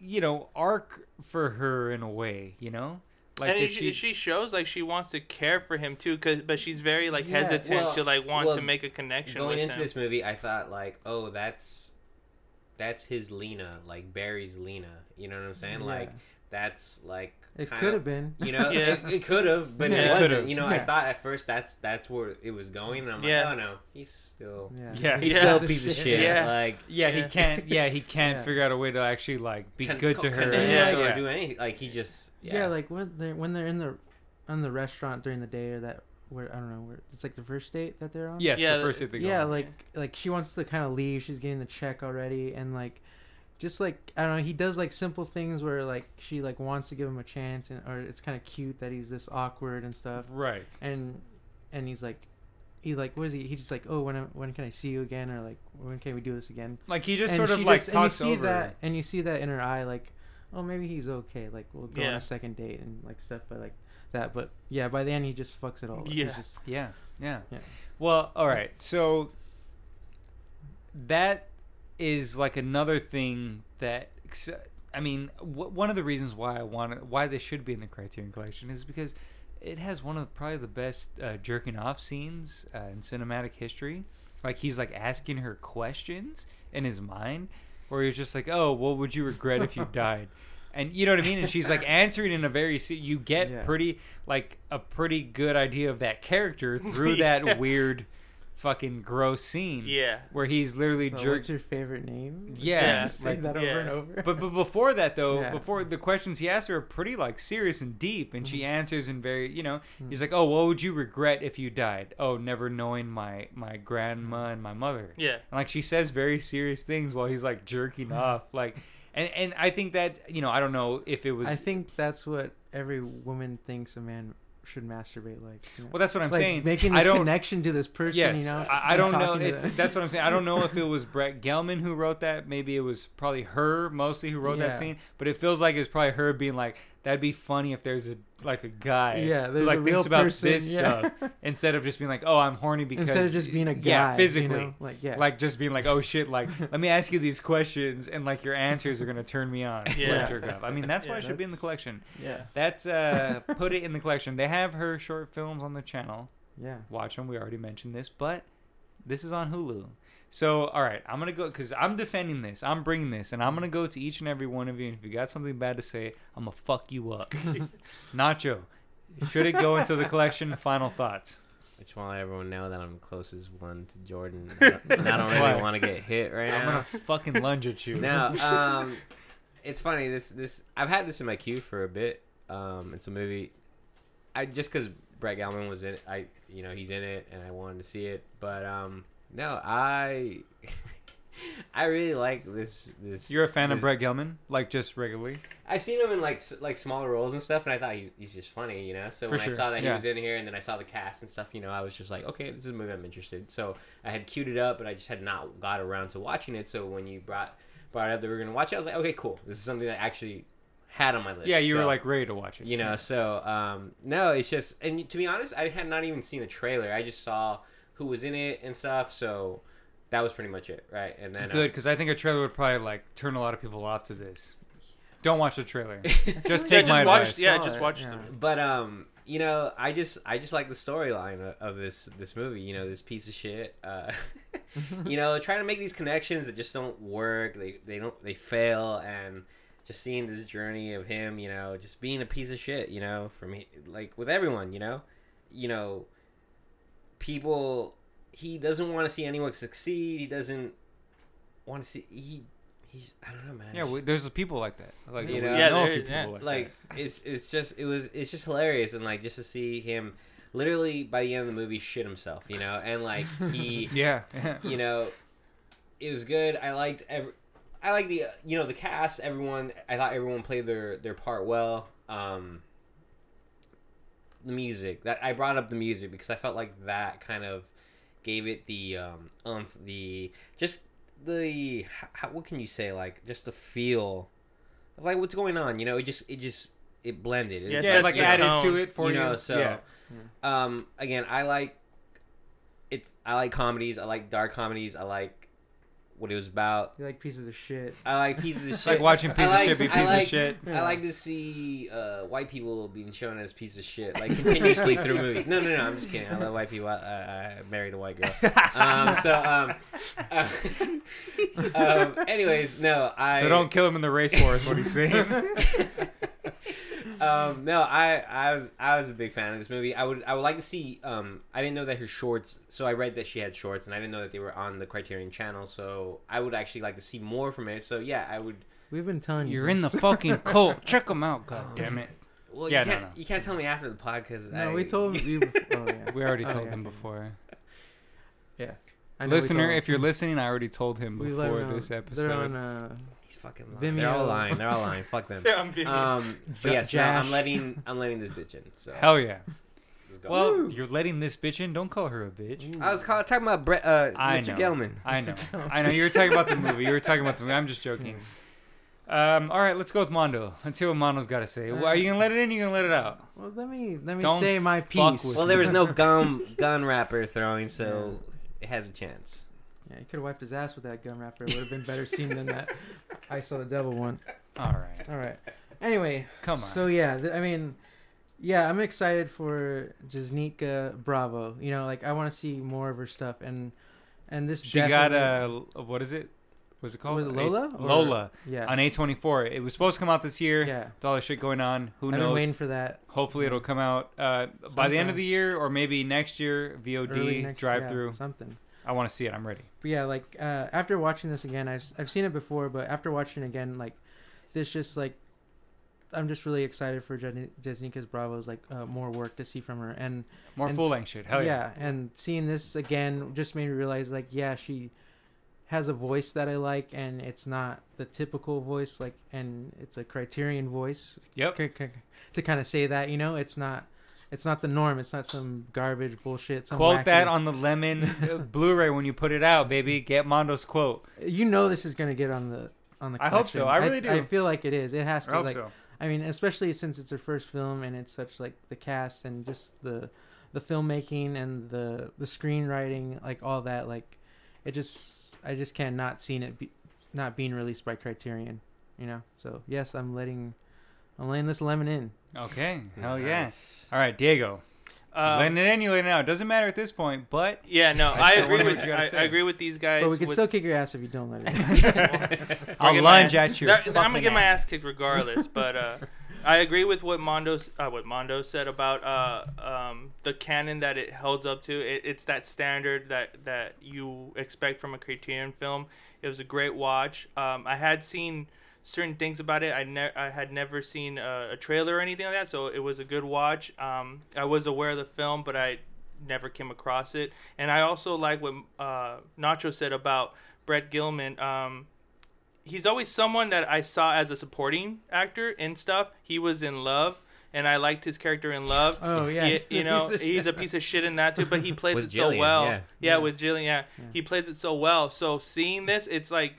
you know, arc for her in a way. You know. Like and she, she shows like she wants to care for him too, cause but she's very like Yeah, hesitant well- to like want well, to make a connection Going with into him. this movie, I thought like, oh, that's that's his Lena, like Barry's Lena. You know what I'm saying? Yeah. Like that's like It could have been. You know, Yeah. it, it could have, but Yeah. it It wasn't. You know, I thought at first that's that's where it was going, and I'm Yeah. like, oh no, he's still Yeah. Yeah. he's Yeah. still a piece of shit. Yeah. Like Yeah, he can't. Yeah, he can't Yeah. figure out a way to actually like be con- good to co- her. connect Yeah, or do anything. Like he just Yeah. yeah, like when they're when they're in the on the restaurant during the day or that where I don't know where it's like the first date that they're on. Yes, Yeah, the first date. they go yeah, on. like like she wants to kind of leave. She's getting the check already, and like just like I don't know, he does like simple things where like she like wants to give him a chance, and or it's kind of cute that he's this awkward and stuff, right. and and he's like. He like what is he? He just like oh when I, when can I see you again or like when can we do this again? Like he just and sort of she like just- talks and you see over. that and you see that in her eye like oh maybe he's okay like we'll go on a second date and like stuff but like that but yeah by the end he just fucks it all up. Yeah. just, Yeah, yeah. Yeah. Well, all right. So that is like another thing that I mean, w- one of the reasons why I want why this should be in the Criterion Collection is because it has one of probably the best uh, jerking off scenes uh, in cinematic history. Like he's like asking her questions in his mind, where he's just like, "Oh, what would you regret if you died?" And you know what I mean? And she's like answering in a very you get Yeah. pretty like a pretty good idea of that character through Yeah. that weird fucking gross scene Yeah. where he's literally so jerked what's your favorite name? Yeah, Just say like- that over yeah. and over. but but before that though, Yeah. before the questions he asked her are pretty like serious and deep, and Mm-hmm. she answers in very you know Mm. he's like, oh, what would you regret if you died? Oh, never knowing my my grandma and my mother. Yeah. And like she says very serious things while he's like jerking off, like, and and I think that you know I don't know if it was. I think that's what every woman thinks a man should masturbate like. You know? well, that's what I'm like saying. making this connection to this person. Yes, you know, I, I don't know. It's, that's what I'm saying. I don't know if it was Brett Gelman who wrote that. Maybe it was probably her mostly who wrote Yeah. that scene. But it feels like it was probably her being like, "That'd be funny if there's a like a guy, Yeah, who, there's like a thinks real about person, this yeah. stuff instead of just being like, oh, I'm horny because instead of just being a guy. yeah, physically." you know? like yeah, Like just being like, oh shit, like let me ask you these questions, and like your answers are gonna turn me on. Yeah. jerk off. I mean, that's why Yeah, it should be in the collection. yeah, That's uh, put it in the collection. They have her short films on the channel yeah. watch them. We already mentioned this, but this is on Hulu. So, all right, I'm gonna go because I'm defending this. I'm bringing this, and I'm gonna go to each and every one of you. And if you got something bad to say, I'm gonna fuck you up. Nacho, should it go into the collection? Final thoughts. I just want to let everyone know that I'm the closest one to Jordan. I don't- and I don't really want to get hit right I'm now. gonna fucking lunge at you. Now, um, it's funny. This this I've had this in my queue for a bit. Um, it's a movie. I just because Brett Gelman was in it, I you know he's in it, and I wanted to see it. But um, no, I I really like this. This You're a fan of Brett Gelman, like just regularly. I've seen him in like like smaller roles and stuff, and I thought he, he's just funny, you know. So For when sure, I saw that he yeah. was in here, and then I saw the cast and stuff, you know, I was just like, okay, this is a movie I'm interested. So I had queued it up, but I just had not got around to watching it. So when you brought brought it up that we were gonna watch it, I was like, okay, cool. This is something that I actually had on my list. Yeah, you were like ready to watch it. you know. So um, no, it's just, and to be honest, I had not even seen a trailer. I just saw who was in it and stuff. So that was pretty much it, right? And then uh, good because I think a trailer would probably like turn a lot of people off to this. Don't watch the trailer. Just Yeah, take my just watch. advice. Yeah, Saw just it, watch yeah. the. But um, you know, I just I just like the storyline of, of this this movie. You know, this piece of shit. Uh, you know, trying to make these connections that just don't work. They they don't they fail, and just seeing this journey of him. You know, just being a piece of shit. You know, for me, like with everyone. You know, you know, people. He doesn't want to see anyone succeed. He doesn't want to see he. He's I don't know, man. Yeah, we, there's people like that. Like You we know? know, Yeah, a there- few people yeah. like, like it's it's just it was it's just hilarious and like just to see him literally by the end of the movie shit himself you know and like he yeah, yeah. you know it was good i liked every i like the you know the cast everyone i thought everyone played their their part well um the music that i brought up the music because i felt like that kind of gave it the um umph the just the how, what can you say like just the feel of like what's going on you know it just it just it blended It Yeah, yeah, like added to it for you you. know so yeah. um again i like it's i like comedies i like dark comedies i like what it was about. You like pieces of shit. I like pieces of shit. like watching I pieces like- of shit be pieces like- of shit. I like to see uh, white people being shown as pieces of shit, like continuously through movies. No, no, no. I'm just kidding. I love white people. I, I, I married a white girl. Um, so, um, uh, um, anyways, no. I So don't kill him in the race war is what he's saying. Um, no, I, I was I was a big fan of this movie. I would I would like to see. Um, I didn't know that her shorts. So I read that she had shorts, and I didn't know that they were on the Criterion Channel. So I would actually like to see more from it. So yeah, I would. We've been telling you. You're in the fucking cult. Check them out. God damn it. Well, Yeah, you can't no. you can't tell me after the pod because No, we told you. Oh yeah. We already Oh, told yeah, him okay. before. I know we Listener, if you're listening, I already told him before them know. this They're episode. on. Uh, He's fucking lying. They're all lying. They're all lying. Fuck them. Yeah, I'm being- Um, but yes, no, I'm letting I'm letting this bitch in. So Hell yeah. let's go. Well, you're letting this bitch in. Don't call her a bitch. I was call, talking about Brett, uh, I Mr. know. Gelman. I know. I know. You were talking about the movie. You were talking about the movie. I'm just joking. Um, all right, let's go with Mondo. Let's see what Mondo's got to say. Well, Are you gonna let it in? Or you gonna let it out? well, let me let me Don't say my fuck piece. with Well, there was no gum gun wrapper throwing, so it has a chance. Yeah, he could have wiped his ass with that gum wrapper. It would have been better scene than that. I saw the devil one. All right. All right. Anyway, Come on. So yeah, th- I mean, yeah, I'm excited for Janicza Bravo. You know, like I want to see more of her stuff, and and this She got a what is it? Was it called? Was it Lola A- Lola yeah on A24. It was supposed to come out this year. yeah. With all the shit going on, who I've been knows? waiting for that. Hopefully, it'll come out uh, by the end of the year, or maybe next year. VOD next- drive yeah, through. something. I want to see it. I'm ready. But yeah, like uh, after watching this again, I've I've seen it before, but after watching it again, like this just like I'm just really excited for Jen- Janicza's Bravo's like uh, more work to see from her, and More And- full length shit. Hell yeah. and seeing this again just made me realize like yeah she has a voice that i like and it's not the typical voice like and it's a criterion voice Yep. c- c- to kind of say that you know it's not it's not the norm it's not some garbage bullshit some Quote wacky- that on the Lemon uh, Blu-ray when you put it out, baby. Get Mondo's quote. you know this is gonna get on the on the I hope so. I really do. i feel like it is it has to. I to hope like so. I mean, especially since it's her first film and it's such like the cast and just the the filmmaking and the the screenwriting, like all that, like it just I just can't not seeing it be, not being released by Criterion, you know. So yes, I'm letting I'm laying this lemon in. Okay. Hell yeah. Nice. All right, Diego. Um, letting it in, you letting it out. Doesn't matter at this point, but yeah, no, I I, agree with you gotta I. I agree with these guys. But we can with- still kick your ass if you don't let it in. I'll Forget my- lunge at your. That- I'm gonna get my ass ass. kicked regardless. but uh, I agree with what Mondo uh, what Mondo said about uh, um, the canon that it holds up to. It, it's that standard that that you expect from a Criterion film. It was a great watch. Um, I had seen certain things about it. I ne- I had never seen a, a trailer or anything like that, so it was a good watch. Um, I was aware of the film, but I never came across it. And I also like what uh, Nacho said about Brett Gelman. Um, he's always someone that I saw as a supporting actor in stuff. He was in Love, and I liked his character in Love. Oh yeah, He- you know, piece he's a piece of shit in that too, but he plays With it so Gillian, well. yeah. Yeah, with Gillian, yeah. Yeah. he plays it so well. So seeing this, it's like,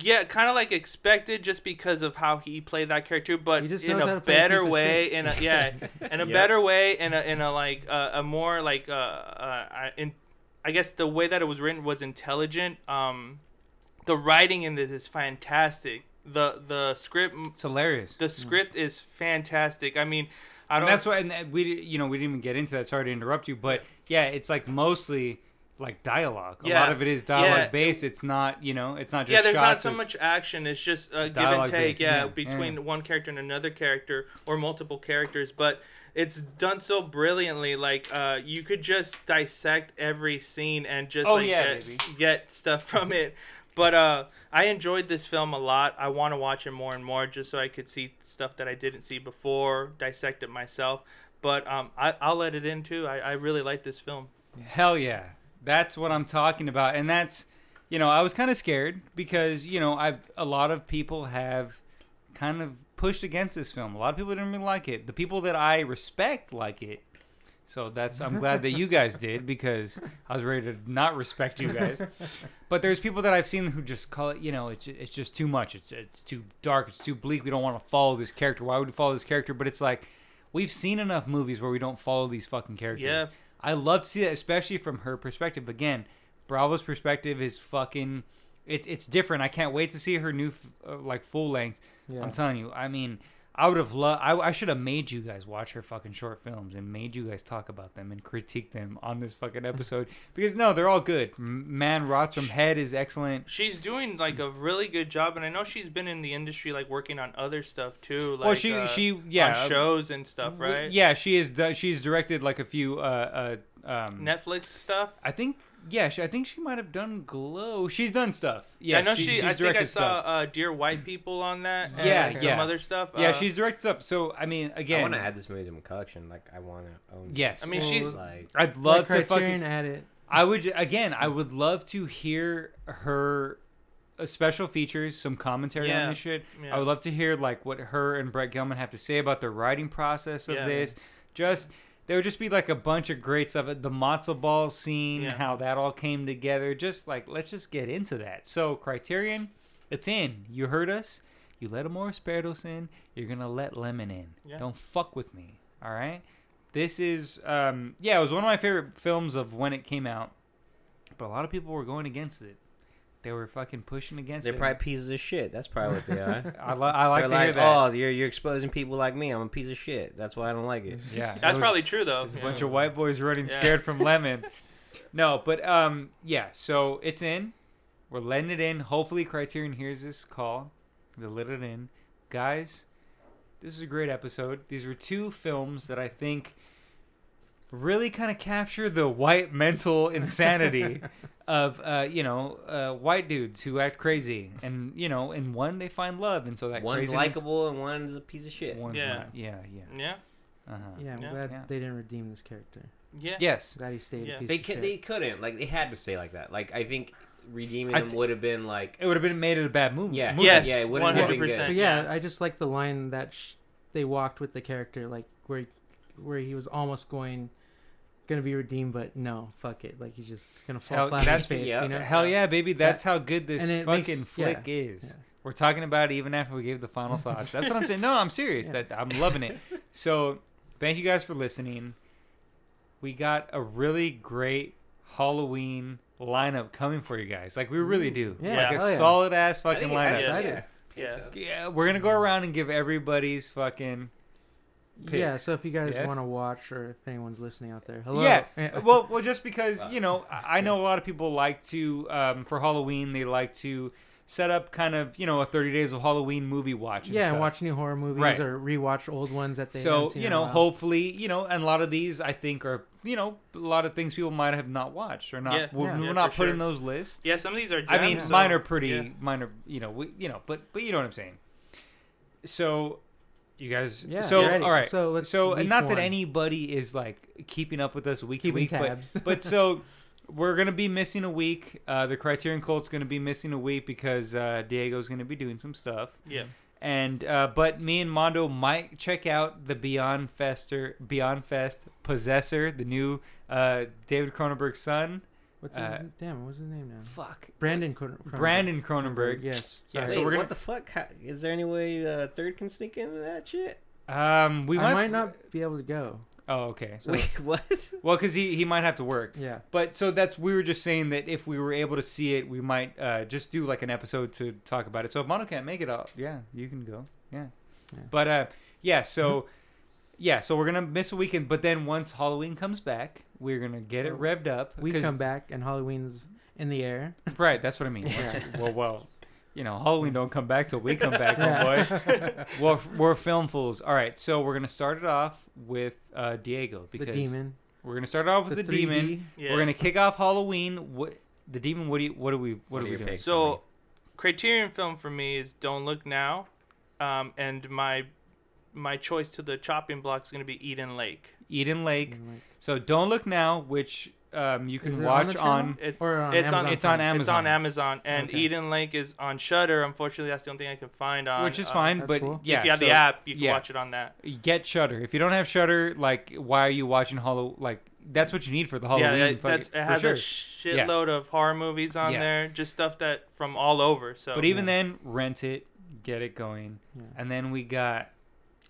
yeah, kind of like expected, just because of how he played that character, but in a to play a better way. In a yeah, in a Yep. better way, in a in a like uh, a more like uh, uh I- in I guess the way that it was written was intelligent. Um, the writing in this is fantastic. The the script It's hilarious. the script is fantastic. I mean, I don't. that's why, and we, you know, we didn't even get into that. Sorry to interrupt you, but yeah, it's like mostly like dialogue. A lot of it is dialogue Yeah. based. It's not, you know, it's not just yeah, there's not so much action. It's just uh, give and take, based, yeah, yeah, between yeah. one character and another character or multiple characters. But it's done so brilliantly. Like uh, you could just dissect every scene and just Oh, like yeah, get, get stuff from it. But uh, I enjoyed this film a lot. I want to watch it more and more just so I could see stuff that I didn't see before, dissect it myself. But um, I, I'll let it in too. I, I really like this film. Hell yeah. That's what I'm talking about. And that's, you know, I was kind of scared because, you know, I've, a lot of people have kind of pushed against this film. A lot of people didn't really like it. The people that I respect like it. So that's, I'm glad that you guys did because I was ready to not respect you guys. But there's people that I've seen who just call it, you know, it's, it's just too much. It's, it's too dark. It's too bleak. We don't want to follow this character. Why would we follow this character? But it's like, we've seen enough movies where we don't follow these fucking characters. Yeah. I love to see that, especially from her perspective. Again, Bravo's perspective is fucking. It's it's different. I can't wait to see her new uh, like full length. Yeah. I'm telling you. I mean, I would have loved. I, I should have made you guys watch her fucking short films and made you guys talk about them and critique them on this fucking episode because no, they're all good. Man rots from Head is excellent. She's doing like a really good job, and I know she's been in the industry like working on other stuff too. Like, well, she uh, she yeah on shows and stuff, right? Yeah, she is. She's directed like a few. Uh, uh, um, Netflix stuff. I think. Yeah, she, I think she might have done Glow. She's done stuff. Yeah, I know she. she's I think I saw uh, Dear White People on that. And Yeah, some yeah. other stuff. Yeah, Uh, she's directed stuff. So I mean, again, I want to add this movie to my collection. Like, I want to own. Yes. I mean, Well, she's like I'd Let love to fucking. add it. I would again. I would love to hear her uh, special features, some commentary Yeah. on this shit. Yeah. I would love to hear like what her and Brett Gelman have to say about the writing process of Yeah. this. Just there would just be like a bunch of great stuff. The matzo ball scene, Yeah. how that all came together. Just like let's just get into that. So Criterion, it's in. You heard us. You let Amores Perros in. You're gonna let Lemon in. Yeah. Don't fuck with me. All right. This is um yeah, it was one of my favorite films of when it came out. But a lot of people were going against it. They were fucking pushing against they're it. probably pieces of shit. That's probably what they are. I, li- I like They're to like, hear that. oh, you're you're exposing people like me. I'm a piece of shit. That's why I don't like it. yeah, there That's was- probably true though. There's a Yeah. bunch of white boys running Yeah. scared from lemon. No, but um, yeah. So it's in. We're letting it in. Hopefully, Criterion hears this call. They let it in, guys. This is a great episode. These were two films that I think really kind of capture the white mental insanity of uh, you know uh, white dudes who act crazy, and you know, in one they find love, and so that One's likable and one's a piece of shit. One's Yeah. not. Yeah, yeah. Yeah. Uh-huh. Yeah, I'm Yeah. glad Yeah. they didn't redeem this character. Yeah. Yes. Glad he stayed. Yeah. A piece They of could, shit. they couldn't like they had to say like that. Like I think redeeming I them th- would have been like It would have been made it a bad movie. Yeah. movie. Yes. Yeah, it wouldn't One have hundred been good. But yeah, I just like the line that sh- they walked with the character, like where where he was almost going, gonna be redeemed, but no, fuck it, like he's just gonna fall Hell, flat on his that's- face, yeah. you know? Hell yeah, baby! That's how good this fucking makes- flick yeah, is. yeah. We're talking about it even after we gave the final thoughts. That's what I'm saying. No, I'm serious. Yeah. That I'm loving it. So, thank you guys for listening. We got a really great Halloween lineup coming for you guys. Like we really do. Yeah, like a yeah. solid ass fucking think lineup. lineup. yeah. Yeah. Yeah, we're gonna go around and give everybody's fucking Yeah, so if you guys Yes? want to watch, or if anyone's listening out there, hello. Yeah. well, well, just because you know, I I know a lot of people like to um, for Halloween. They like to set up kind of you know a 30 days of Halloween movie watch. And yeah, and watch new horror movies Right. or rewatch old ones that they So haven't seen you in a know, while. hopefully, you know, and a lot of these I think are you know a lot of things people might have not watched or not. Yeah. we're, Yeah. we're Yeah, not for putting sure. those lists. Yeah. Some of these are. I mean, gems, so- mine are pretty. yeah. Mine are you know we you know, but but you know what I'm saying. So, you guys. Yeah, So ready. all right. So let's So and week not that anybody is like keeping up with us week keeping to week, but tabs. but so we're gonna be missing a week. Uh, the Criterion Cult's gonna be missing a week because uh, Diego's gonna be doing some stuff. Yeah. And uh, but me and Mondo might check out the Beyond Fester Beyond Fest Possessor, the new uh, David Cronenberg's son. What's his uh, damn? What's his name now? Fuck, Brandon Cron- Cronenberg. Brandon Cronenberg. Yes. Yeah, sorry. so Wait, we're gonna- what the fuck? How, is there any way the third can sneak into that shit? Um, we I might, might not be able to go. Oh, okay. So- Wait, what? Well, because he he might have to work. Yeah. But so that's we were just saying that if we were able to see it, we might uh, just do like an episode to talk about it. So if Mondo can't make it, up, yeah, you can go. Yeah. Yeah. But uh, yeah. So yeah. So we're gonna miss a weekend, but then once Halloween comes back, we're gonna get it revved up. We 'cause- come back and Halloween's in the air. Right. That's what I mean. Yeah. well, well. You know, Halloween don't come back till we come back, Yeah. homeboy. We're, we're film fools. All right, so we're gonna start it off with uh, Diego The because demon. we're gonna start it off with the, 3D. demon. Yeah. We're gonna kick off Halloween. What the demon? What do you? What do we? What, What are are we your doing? picks? So, Criterion film for me is Don't Look Now, um, and my my choice to the chopping block is going to be Eden Lake. Eden Lake. And, like, So don't look now, which um, you Is can it on watch on. It's Or on it's on Amazon It's on Amazon. it's on Amazon, and Okay. Eden Lake is on Shudder. Unfortunately, that's the only thing I can find on. which is uh, fine, that's but cool. yeah. if you have so the app, you can yeah. watch it on that. Get Shudder. If you don't have Shudder, like, why are you watching Hollow? Like, that's what you need for the Halloween. yeah, that, that's, it has sure. a shitload of horror movies on Yeah. there, just stuff that from all over. So, But even Yeah. then, rent it, get it going, Yeah. and then we got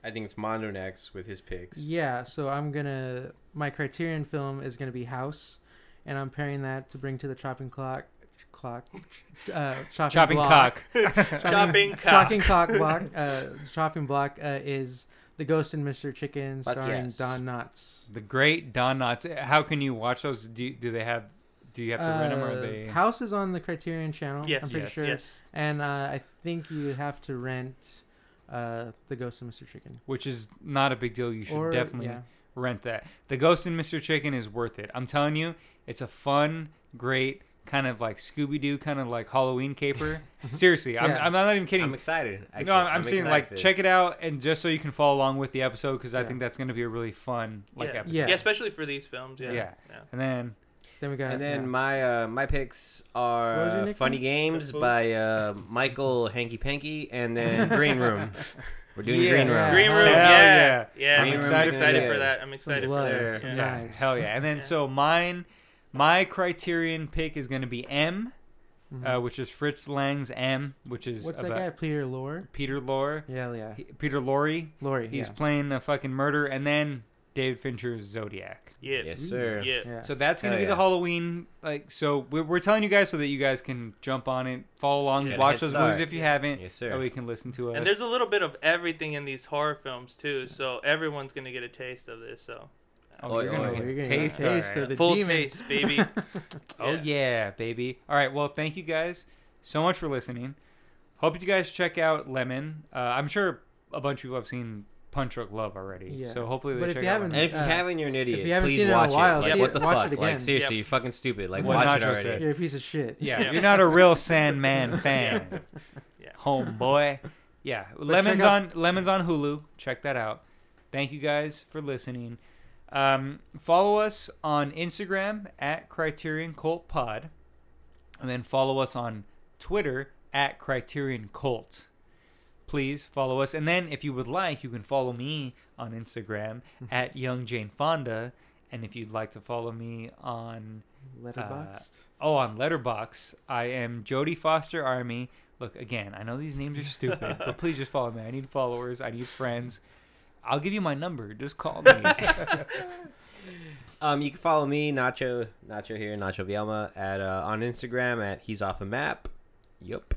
I think it's Mondo next with his picks. Yeah, so I'm gonna my Criterion film is gonna be House, and I'm pairing that to bring to the chopping clock. Clock, uh, chopping, Chopping block. cock. Chopping cock. Chopping cock block. Uh, chopping block uh, is the Ghost and Mr. Chicken, Fuck starring yes. Don Knotts. The great Don Knotts. How can you watch those? Do, do they have? Do you have to rent them or Uh, they? House is on the Criterion Channel. Yes. I'm pretty Yes. sure. Yes. And uh, I think you have to rent uh, the Ghost and Mr. Chicken. Which is not a big deal. You should or definitely yeah, rent that. The Ghost and Mr. Chicken is worth it. I'm telling you, it's a fun, great kind of like Scooby Doo kind of like Halloween caper. Seriously, I'm, I'm not even kidding. I'm excited. Actually. no, I'm, I'm saying like for check it out and just so you can follow along with the episode because I Yeah. think that's going to be a really fun like yeah. episode. Yeah. yeah, especially for these films. Yeah. Yeah. And then then we got. And then yeah. my uh, my picks What was your are? Funny Games by uh, Michael Hanky Panky, and then Green Room. We're doing Yeah. Green Room. Yeah. Green Room. yeah. Yeah. Yeah. I'm I'm excited. excited, Yeah. for that. I'm Some excited for that. Yeah. Yeah, Nice. hell yeah. And then Yeah. so mine, my criterion pick is going to be M, Mhm. uh, which is Fritz Lang's M, which is What's that guy? Peter Lorre. Peter Lorre. Yeah, yeah. He- Peter Lorre. Lori. He's yeah. playing a fucking murder, and then David Fincher's Zodiac. Yeah. Yes, sir. Yeah. yeah. So that's gonna Hell be the. Halloween like. So we're, we're telling you guys so that you guys can jump on it, follow along, Get a watch head those start. movies if you haven't. Yes, That sir. way you can listen to us. And there's a little bit of everything in these horror films too, so everyone's gonna get a taste of this. So oh, Oh, you're oh, gonna yeah. get You're gonna get a taste, taste alright. of the full demon. taste, baby. Oh yeah, baby. All right. Well, thank you guys so much for listening. Hope you guys check out Lemon. Uh, I'm sure a bunch of people have seen Punch Drunk Love already. Yeah. So hopefully they But if check you out haven't- And if you Uh, haven't, you're an idiot. you haven't Please seen it in a watch while, it. Like, see what it- the watch fuck? it Like again. seriously, Yep. you're fucking stupid. Like What watch it Nacho already. said. You're a piece of shit. Yeah, Yeah. you're not a real Sandman fan. Yeah. Homeboy. Yeah. Lemon's check out- on Lemon's on Hulu. Check that out. Thank you guys for listening. Um, follow us on Instagram at Criterion Cult Pod. And then follow us on Twitter at Criterion Cult. Please follow us. And then if you would like, you can follow me on Instagram at Young Jane Fonda. And if you'd like to follow me on Letterboxd. Oh, on Letterboxd, I am Jody Foster Army. Look, again, I know these names are stupid, but please just follow me. I need followers. I need friends. I'll give you my number. Just call me. Um, you can follow me, Nacho, Nacho here, Nacho Vielma, at uh, on Instagram at he's off the map. Yup.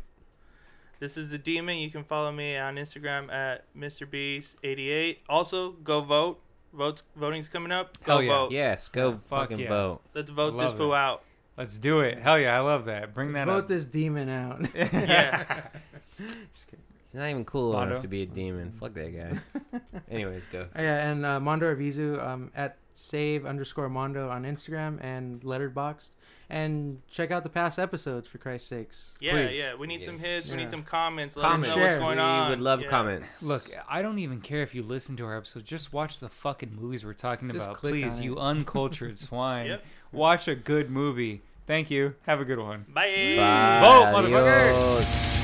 This is the demon. You can follow me on Instagram at MrBeast88. Also, go vote. Votes voting's coming up. Go Hell yeah. vote. Yes, go Fuck fucking yeah. vote. Let's vote Love this fool it. out. Let's do it. Hell yeah, I love that. Bring Let's that vote up. this demon out. Yeah. Just He's not even cool Mondo? enough to be a demon. Fuck that guy. Anyways, go. Oh, yeah, and uh, Mondo Avizu um, at save underscore Mondo on Instagram and Letterboxd. And check out the past episodes for Christ's sakes. Yeah, Please. yeah. We need some Yes. hits. We need some comments. Let Comments. us know what's going we on. We would love Yeah. comments. Look, I don't even care if you listen to our episodes. Just watch the fucking movies we're talking Just about. Please, you uncultured swine. Yep. Watch a good movie. Thank you. Have a good one. Bye. Bye. Vote, motherfucker. Adios.